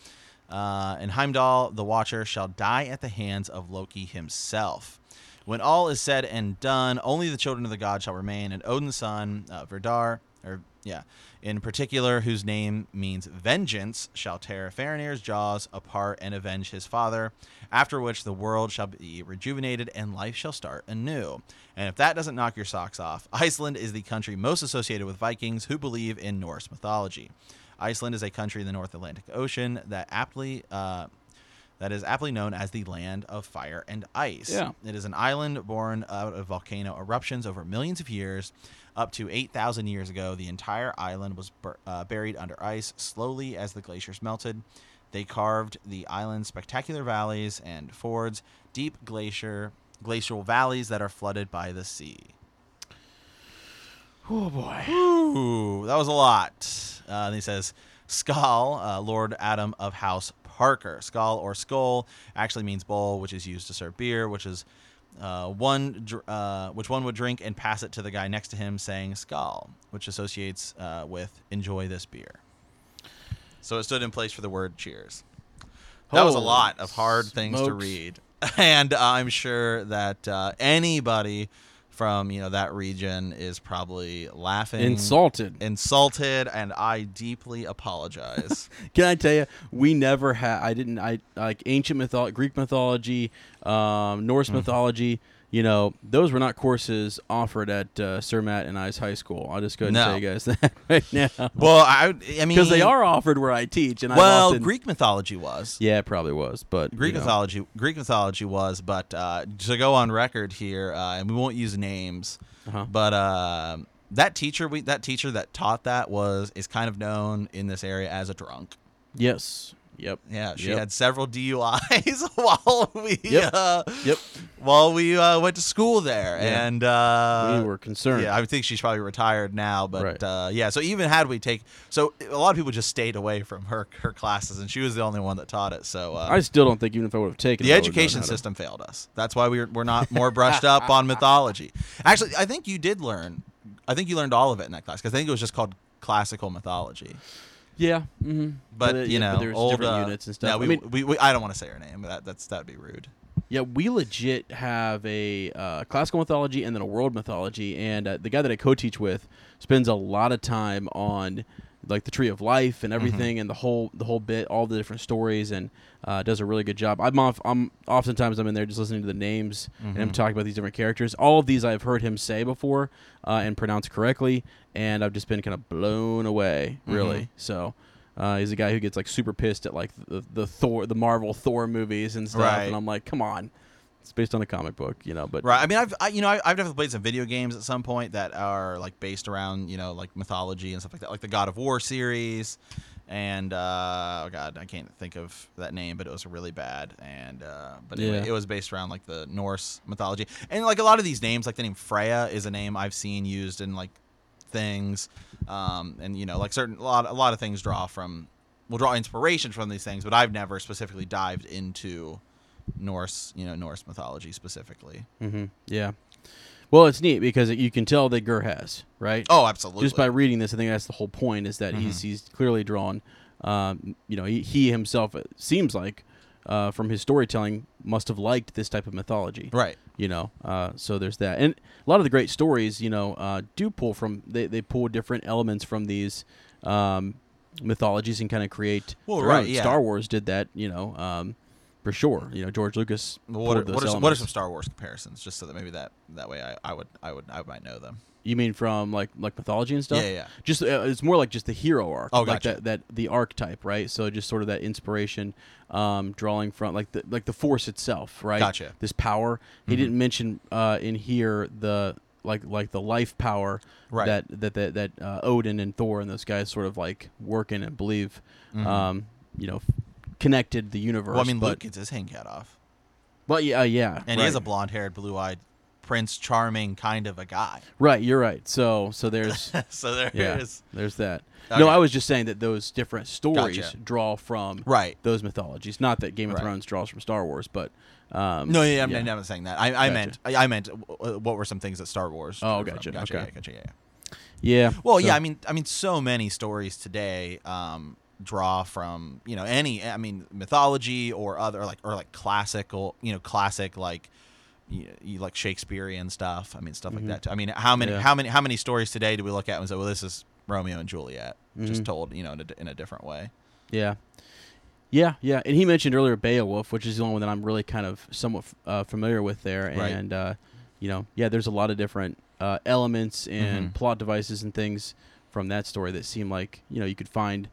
Uh, and Heimdall the Watcher shall die at the hands of Loki himself. When all is said and done, only the children of the god shall remain, and Odin's son, uh, Verdar, or yeah, in particular, whose name means vengeance, shall tear Farinir's jaws apart and avenge his father. After which the world shall be rejuvenated and life shall start anew. And if that doesn't knock your socks off, Iceland is the country most associated with Vikings who believe in Norse mythology. Iceland is a country in the North Atlantic Ocean that aptly uh, that is aptly known as the land of fire and ice. Yeah. It is an island born out of volcano eruptions over millions of years. Up to 8,000 years ago, the entire island was bur- uh, buried under ice slowly as the glaciers melted. They carved the island's spectacular valleys and fjords, deep glacier glacial valleys that are flooded by the sea. Oh boy. Ooh, that was a lot. Uh, and he says, Skull, uh, Lord Adam of House Parker. Skull or skull actually means bowl, which is used to serve beer, which is uh, one dr- uh, which one would drink and pass it to the guy next to him, saying "skull," which associates uh, with "enjoy this beer." So it stood in place for the word "cheers." That was a lot of hard things to read, and I'm sure that uh, anybody from you know that region is probably laughing, Insulted. insulted, and I deeply apologize. Can I tell you, we never had. I didn't. I like ancient mythology, Greek mythology, um, Norse Mm-hmm. mythology. You know, those were not courses offered at uh, Sir Matt and I's high school. I'll just go ahead and tell you guys that right now, well, I, I mean, because they are offered where I teach. And I've Well, often- Greek mythology was. Yeah, it probably was, but Greek you know. mythology, Greek mythology was, but uh, to go on record here, uh, and we won't use names, Uh-huh. but uh, that teacher, we that teacher that taught that was is kind of known in this area as a drunk. Yes. Yep. Yeah, she Yep. had several DUIs while we Yep. uh, Yep. while we uh, went to school there, Yeah. and uh, we were concerned. Yeah, I think she's probably retired now, but Right. uh, yeah. So even had we take, so a lot of people just stayed away from her her classes, and she was the only one that taught it. So uh, I still don't think even if I would have taken the it, education how to- system failed us. That's why we're we're not more brushed up on mythology. Actually, I think you did learn. I think you learned all of it in that class because I think it was just called classical mythology. Yeah. Mm-hmm. But you know, there's old different uh, units and stuff. Yeah, I we, mean, we, we, I don't want to say her name. But that that's that'd be rude. Yeah, we legit have a uh, classical mythology and then a world mythology, and uh, the guy that I co-teach with spends a lot of time on like the tree of life and everything, and the whole the whole bit, all the different stories, and uh, does a really good job. I'm off. I'm oftentimes I'm in there just listening to the names and I'm talking about these different characters. All of these I've heard him say before uh, and pronounce correctly, and I've just been kind of blown away, really. Mhm. So. Uh, he's a guy who gets like super pissed at like the, the Thor, the Marvel Thor movies and stuff, Right. and I'm like, come on, it's based on a comic book, you know. But Right. I mean, I've I, you know I, I've definitely played some video games at some point that are like based around you know like mythology and stuff like that, like the God of War series, and uh, oh god, I can't think of that name, but it was really bad. And uh, but anyway, Yeah. it was based around like the Norse mythology, and like a lot of these names, like the name Freya is a name I've seen used in like things, um, and you know like certain a lot a lot of things draw from will draw inspiration from these things, but I've never specifically dived into Norse you know Norse mythology specifically. hmm yeah. Well, it's neat because you can tell that Gur has right. Oh, absolutely. Just by reading this, I think that's the whole point is that he's Mm-hmm. he's clearly drawn. Um, you know, he, he himself it seems like uh, from his storytelling, must have liked this type of mythology. Right. You know, uh, so there's that, and a lot of the great stories, you know, uh, do pull from they they pull different elements from these um, mythologies and kind of create. Well, right, yeah. Star Wars did that, you know, um, for sure. You know, George Lucas. Well, what, are, what, are some, what are some Star Wars comparisons? Just so that maybe that that way I, I would I would I might know them. You mean from like like mythology and stuff? Yeah, yeah. Just uh, it's more like just the hero arc. Oh, like gotcha. that that the archetype, right? So just sort of that inspiration, um, drawing from like the like the force itself, right? Gotcha. This power. He Mhm. didn't mention uh, in here the like like the life power Right. that that that, that uh, Odin and Thor and those guys sort of like work in and believe, Mhm. um, you know, connected the universe. Well, I mean, but, Luke gets his hand cut off, But yeah, uh, yeah, and right. he is a blonde-haired, blue-eyed, Prince Charming kind of a guy. right. You're right. So so there's so there Yeah. is- There's that. Okay. No, I was just saying that those different stories Gotcha. draw from Right. those mythologies. Not that Game of Right. Thrones draws from Star Wars, but um, No, yeah, I'm, yeah. I'm not saying that. I, I Gotcha. meant I, I meant uh, what were some things that Star Wars? Oh, gotcha. Gotcha. Okay. Yeah, gotcha. Yeah. yeah. yeah. Well, so- yeah. I mean, I mean, so many stories today um, draw from you know any. I mean, mythology or other like or like classical. You know, classic like. You, you like Shakespearean stuff. I mean, stuff Mhm. like that. Too. I mean, how many, Yeah. how many, how many stories today do we look at and say, "Well, this is Romeo and Juliet," just Mhm. told, you know, in a, in a different way. Yeah. Yeah, yeah, and he mentioned earlier Beowulf, which is the only one that I'm really kind of somewhat uh, familiar with there, Right. and uh, you know, yeah, there's a lot of different uh, elements and Mhm. plot devices and things from that story that seem like you know you could find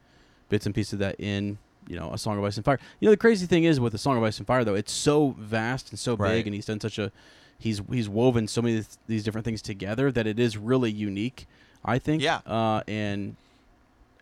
bits and pieces of that in you know a Song of Ice and Fire. You know, the crazy thing is with the Song of Ice and Fire though, it's so vast and so Right. big, and he's done such a he's he's woven so many of th- these different things together that it is really unique. I think, Yeah. uh, and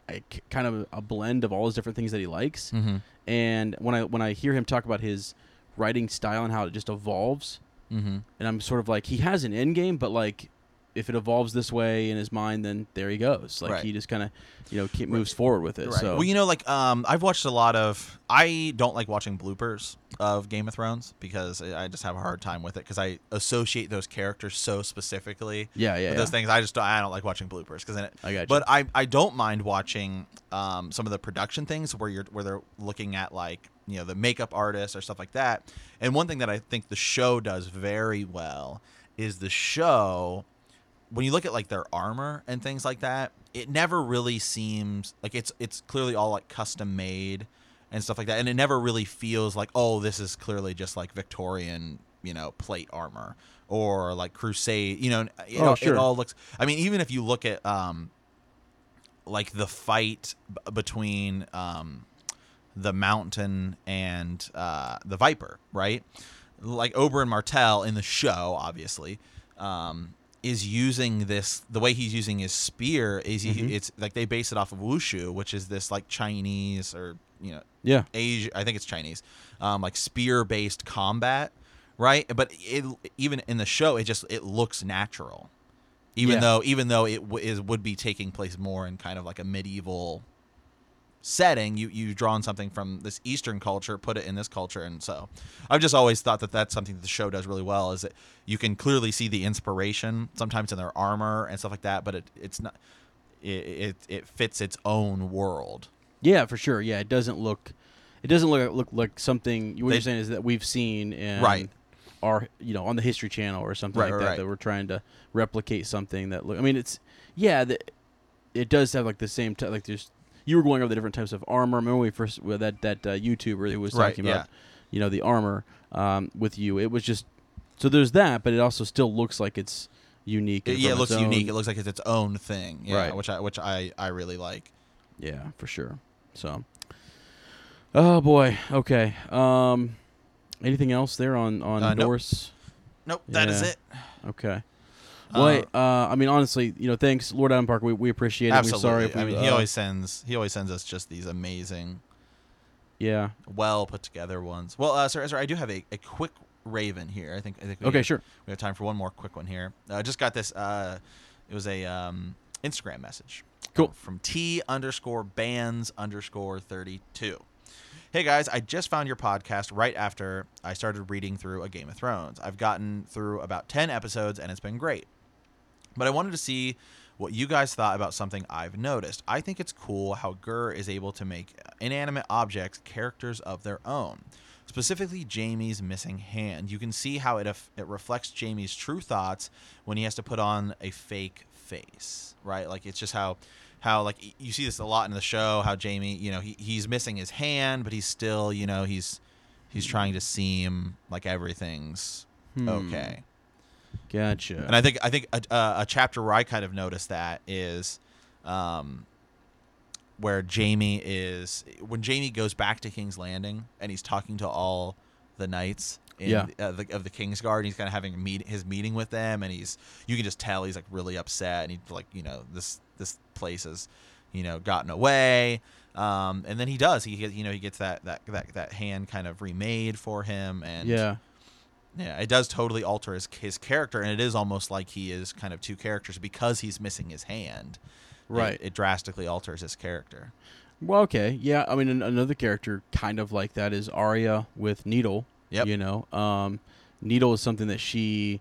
I, k- kind of a blend of all those different things that he likes. Mm-hmm. And when I when I hear him talk about his writing style and how it just evolves, Mm-hmm. and I'm sort of like he has an end game, but like if it evolves this way in his mind, then there he goes. Like Right. he just kind of you know keep moves forward with it. Right. So well, you know, like um, I've watched a lot of. I don't like watching bloopers of Game of Thrones because I just have a hard time with it because I associate those characters so specifically. yeah, yeah, with yeah. those things. I just don't, I don't like watching bloopers because then. It, I got you. But I, I don't mind watching um, some of the production things where you're where they're looking at like you know the makeup artists or stuff like that. And one thing that I think the show does very well is the show when you look at like their armor and things like that, it never really seems like it's it's clearly all like custom made and stuff like that, and it never really feels like oh this is clearly just like Victorian you know plate armor or like crusade you know it, Oh, all, sure. it all looks i mean even if you look at um like the fight b- between um the mountain and uh the viper right like oberyn martell in the show obviously um is using this the way he's using his spear is he, Mhm. it's like they base it off of wushu which is this like chinese or you know yeah, Asia, I think it's Chinese, um, like spear based combat, right? But it even in the show, it just it looks natural, even Yeah. though even though it w- is would be taking place more in kind of like a medieval setting. You you've drawn something from this Eastern culture, put it in this culture, and so I've just always thought that that's something that the show does really well. Is that you can clearly see the inspiration sometimes in their armor and stuff like that, but it it's not. It, it, it fits its own world. yeah, for sure. Yeah, it doesn't look, it doesn't look look like something. What They- you're saying is that we've seen in Right. our you know on the History Channel or something Right, like that right. that we're trying to replicate something that look. I mean, it's yeah, the, it does have like the same t- like there's you were going over the different types of armor. Remember when we first with that that uh, YouTuber who was Right, talking yeah. about you know the armor um, with you. It was just so there's that, but it also still looks like it's unique. It- yeah, it looks its unique. It looks like it's its own thing. Yeah, Right. which I which I I really like. Yeah, for sure. So, oh boy. Okay. Um, anything else there on on Uh, nope. Norse? Nope, that is Yeah. it. Okay. Uh, Well, hey, uh, I mean, honestly, you know, thanks, Lord Adam Parker. We, we appreciate it. Absolutely. We're sorry we, I mean, he uh, always sends he always sends us just these amazing, Yeah. well put together ones. Well, uh, sir, sir, I do have a, a quick Raven here. I think. I think we Okay. Sure. We have time for one more quick one here. I uh, just got this. Uh, it was a um, Instagram message. Cool. From T underscore bands underscore thirty two. Hey guys, I just found your podcast right after I started reading through A Game of Thrones. I've gotten through about 10 episodes and it's been great. But I wanted to see what you guys thought about something I've noticed. I think it's cool how Gurr is able to make inanimate objects characters of their own. specifically Jaime's missing hand. You can see how it it reflects Jaime's true thoughts when he has to put on a fake face, right? Like it's just how how like you see this a lot in the show how Jamie, you know, he, he's missing his hand, but he's still, you know, he's he's trying to seem like everything's Hmm. okay. Gotcha. And I think I think a, a, chapter where I kind of noticed that is, um, where Jaime is when Jaime goes back to King's Landing and he's talking to all the knights. In, Yeah. uh, the, of the King's Guard, he's kind of having meet, his meeting with them, and he's you can just tell he's like really upset, and he's like, you know, this this place has, you know, gotten away, um, and then he does, he you know, he gets that that that that hand kind of remade for him, and yeah. Yeah, it does totally alter his his character, and it is almost like he is kind of two characters because he's missing his hand. Right. It, drastically alters his character. Well, okay. Yeah, I mean, an- another character kind of like that is Arya with Needle. Yep. You know, um, Needle is something that she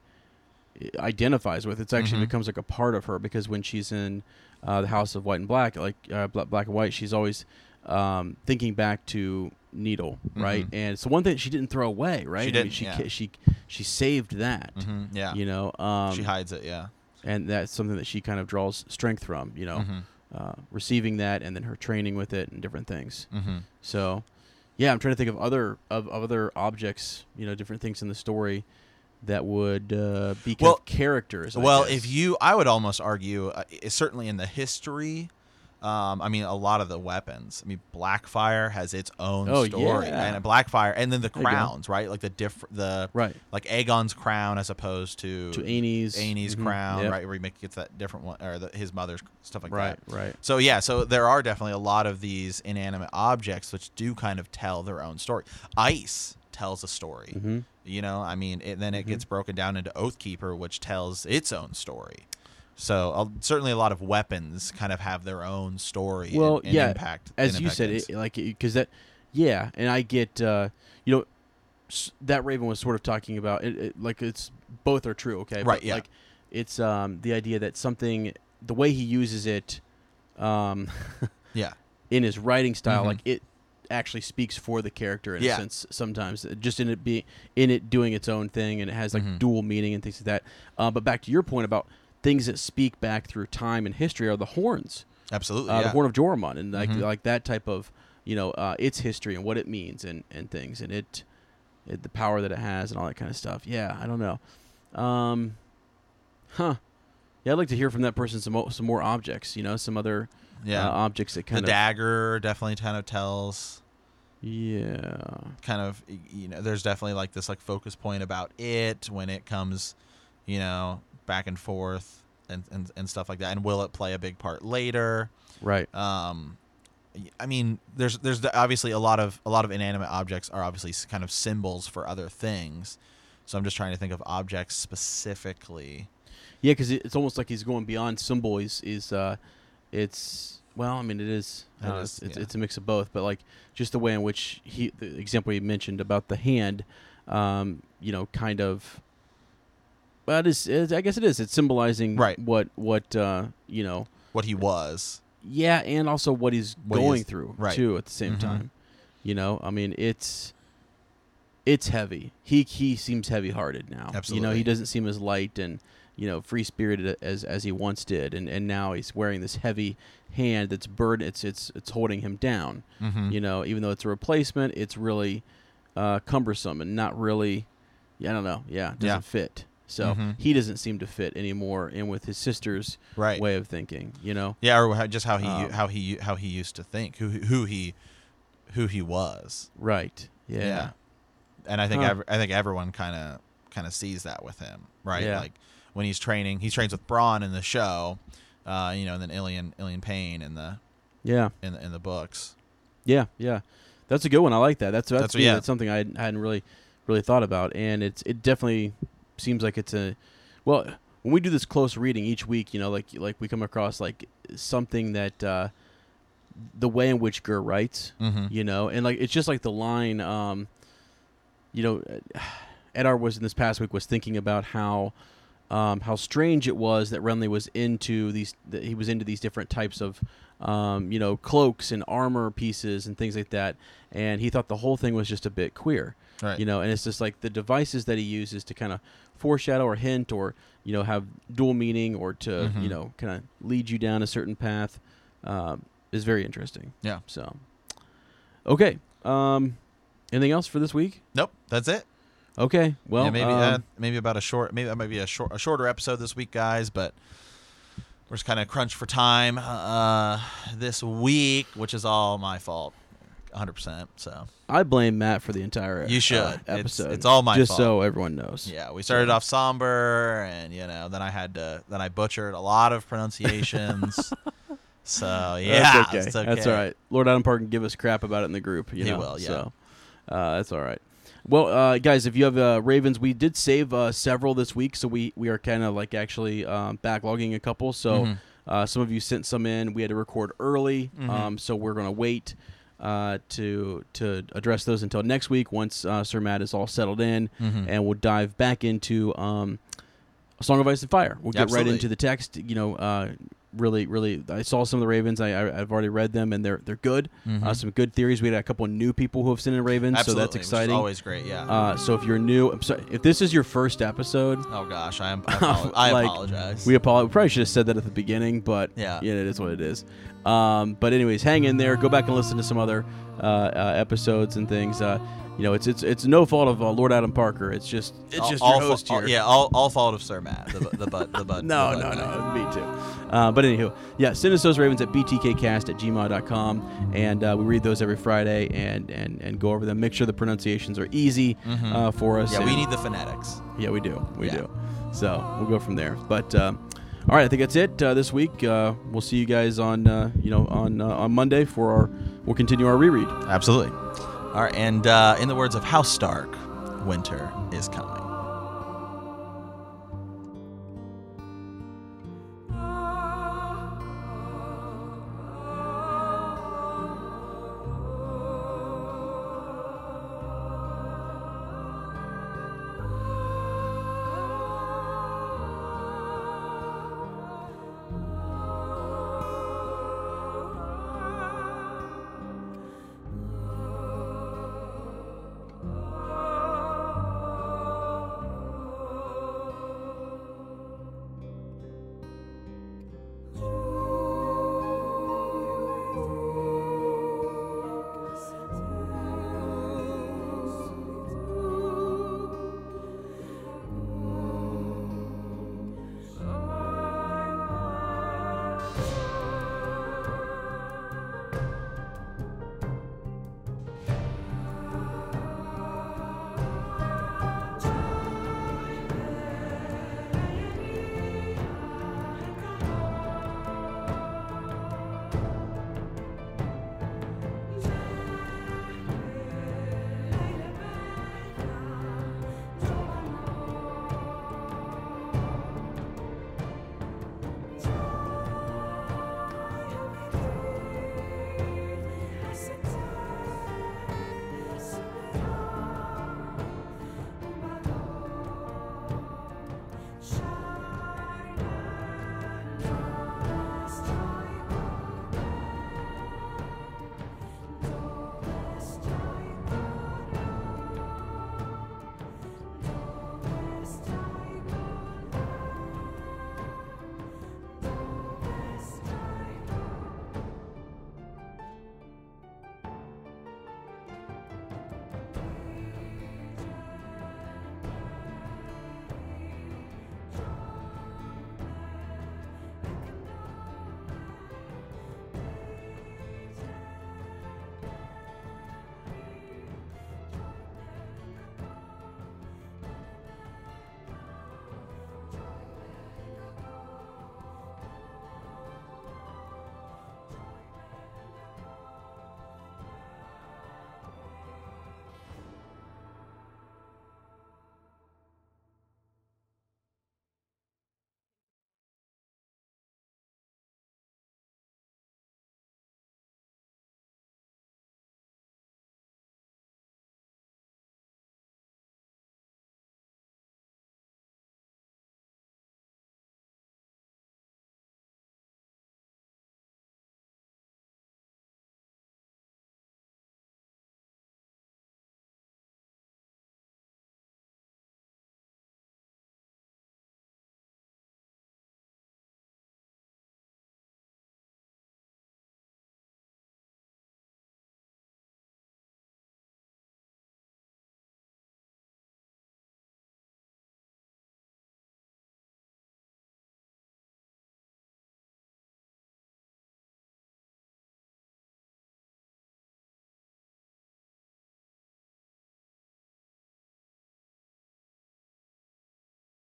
identifies with. It's actually Mhm. becomes like a part of her because when she's in uh, the House of White and Black, like uh, Black and White, she's always um, thinking back to Needle, right? Mhm. And so one thing she didn't throw away, right? She I mean, she yeah. she she saved that. hmm Yeah. You know, um, she hides it. Yeah. and that's something that she kind of draws strength from. You know, Mhm. uh, receiving that and then her training with it and different things. hmm So, yeah, I'm trying to think of other of, of other objects, you know, different things in the story that would uh, be Well- characters. I Well, guess. if you, I would almost argue, uh, certainly in the history. Um, I mean, a lot of the weapons. I mean, Blackfyre has its own Oh, story, yeah. and Blackfyre, and then the There you go. crowns, right? Like the diff, the right like Aegon's crown as opposed to to Amy's Annie's mhm, crown, yep, right? Where he make, gets that different one, or the, his mother's stuff like right, that. right, right. So yeah, so there are definitely a lot of these inanimate objects which do kind of tell their own story. Ice tells a story. hmm You know, I mean, it, then it gets broken down into Oathkeeper, which tells its own story. So uh, certainly, a lot of weapons kind of have their own story. Well, and, and yeah, impact. as you said, it, like because that, yeah, and I get, uh, you know, s- that Raven was sort of talking about it, it like it's both are true, okay, Right, But, yeah. like it's um the idea that something the way he uses it, um, yeah, in his writing style, Mhm. like it actually speaks for the character in Yeah. a sense sometimes just in it be in it doing its own thing and it has like Mhm. dual meaning and things like that uh, but back to your point about things that speak back through time and history are the horns absolutely. uh, yeah. the horn of Joramun and like Mhm. like that type of you know uh, its history and what it means and and things and it, it the power that it has and all that kind of stuff yeah I don't know um huh yeah I'd like to hear from that person some some more objects you know some other yeah. uh, objects that the kind of dagger definitely kind of tells yeah kind of you know there's definitely like this like focus point about it when it comes you know back and forth and, and and stuff like that and will it play a big part later right um i mean there's there's obviously a lot of a lot of inanimate objects are obviously kind of symbols for other things so i'm just trying to think of objects specifically Yeah, because it's almost like he's going beyond symbol. Is is uh, it's well, I mean, it is. It uh, is, it's, yeah. it's a mix of both, but like just the way in which he, the example he mentioned about the hand, um, you know, kind of. Well, it is. It, I guess it is. It's symbolizing Right. what what uh, you know. what he was Yeah, and also what he's What he going is- through right. too at the same Mhm. time. You know, I mean, it's it's heavy. He he seems heavy-hearted now. Absolutely. You know, he doesn't seem as light and you know free-spirited as as he once did, and and now he's wearing this heavy hand that's burden. It's it's it's holding him down. mm-hmm. You know, even though it's a replacement, it's really uh, cumbersome and not really. Yeah, I don't know. Yeah, it doesn't Yeah. fit. So Mhm. he doesn't seem to fit anymore in with his sister's right way of thinking. You know. yeah or just how he Um, how he how he used to think who who he who he was Right. Yeah. and I think Huh. ev- I think everyone kind of kind of sees that with him, right? Yeah. Like when he's training, he trains with Bronn in the show, uh, you know, and then Ilyn Ilyn Payne in the Yeah. in the, in the books. Yeah. Yeah. That's a good one. I like that. That's that's, That's- yeah. that's something I hadn't- hadn't really really thought about, and it's it definitely seems like it's a well when we do this close reading each week, you know, like like we come across like something that uh, the way in which Gurr writes, Mm-hmm. you know, and like it's just like the line, um, you know, Eddard was in this past week was thinking about how um, how strange it was that Renly was into these. That he was into these different types of, um, you know, cloaks and armor pieces and things like that. And he thought the whole thing was just a bit queer. Right. You know, and it's just like the devices that he uses to kind of foreshadow or hint or you know have dual meaning or to Mhm. you know kind of lead you down a certain path um, is very interesting. Yeah. So, okay. Um, anything else for this week? Nope, that's it. Okay. Well, yeah, maybe um, uh, maybe about a short, maybe that might be a short, a shorter episode this week, guys. But we're just kind of crunched for time uh, this week, which is all my fault, 100. percent So I blame Matt for the entire You should. uh, episode. it's all my just fault. so everyone knows. yeah, we started off somber, and you know, then I had to, then I butchered a lot of pronunciations. so yeah, that's okay. it's okay. That's all right. Lord Adam Park can give us crap about it in the group. You He know? will, yeah. So uh, that's all right. Well, uh, guys, if you have uh, Ravens, we did save uh, several this week, so we we are kind of like actually um, backlogging a couple. So Mhm. uh, some of you sent some in. We had to record early, Mhm. um, so we're going to wait uh, to to address those until next week once uh, Sir Matt is all settled in, Mhm. and we'll dive back into um, a Song of Ice and Fire. We'll get Absolutely. right into the text. You know, uh, really, really, I saw some of the Ravens. I, I I've already read them, and they're they're good. Uh, Mhm. some good theories. We had a couple of new people who have seen in Ravens, Absolutely, so that's exciting. always great. Yeah. uh, so if you're new, I'm sorry, if this is your first episode, oh gosh, I am. I, apolo- I like, apologize. we apologize. We probably should have said that at the beginning, but Yeah. yeah, it is what it is. Um, but anyways, hang in there. Go back and listen to some other uh, uh, episodes and things. You know, it's it's it's no fault of uh, Lord Adam Parker. It's just it's all, just all your fa- host all- here. yeah, all, all fault of Sir Matt, the bu- the butt. the bud. No, the no, bud guy. no, me too. Uh, but anywho, yeah, send us those ravens at btkcast at gmail.com, and uh, we read those every Friday and, and, and go over them. Make sure the pronunciations are easy Mhm. uh, for us. Yeah, we need the phonetics. Yeah, we do. We Yeah. do. So we'll go from there. But uh, all right, I think that's it uh, this week. Uh, we'll see you guys on uh, you know on uh, on Monday for our. We'll continue our reread. Absolutely. All right, and uh, in the words of House Stark, winter is coming.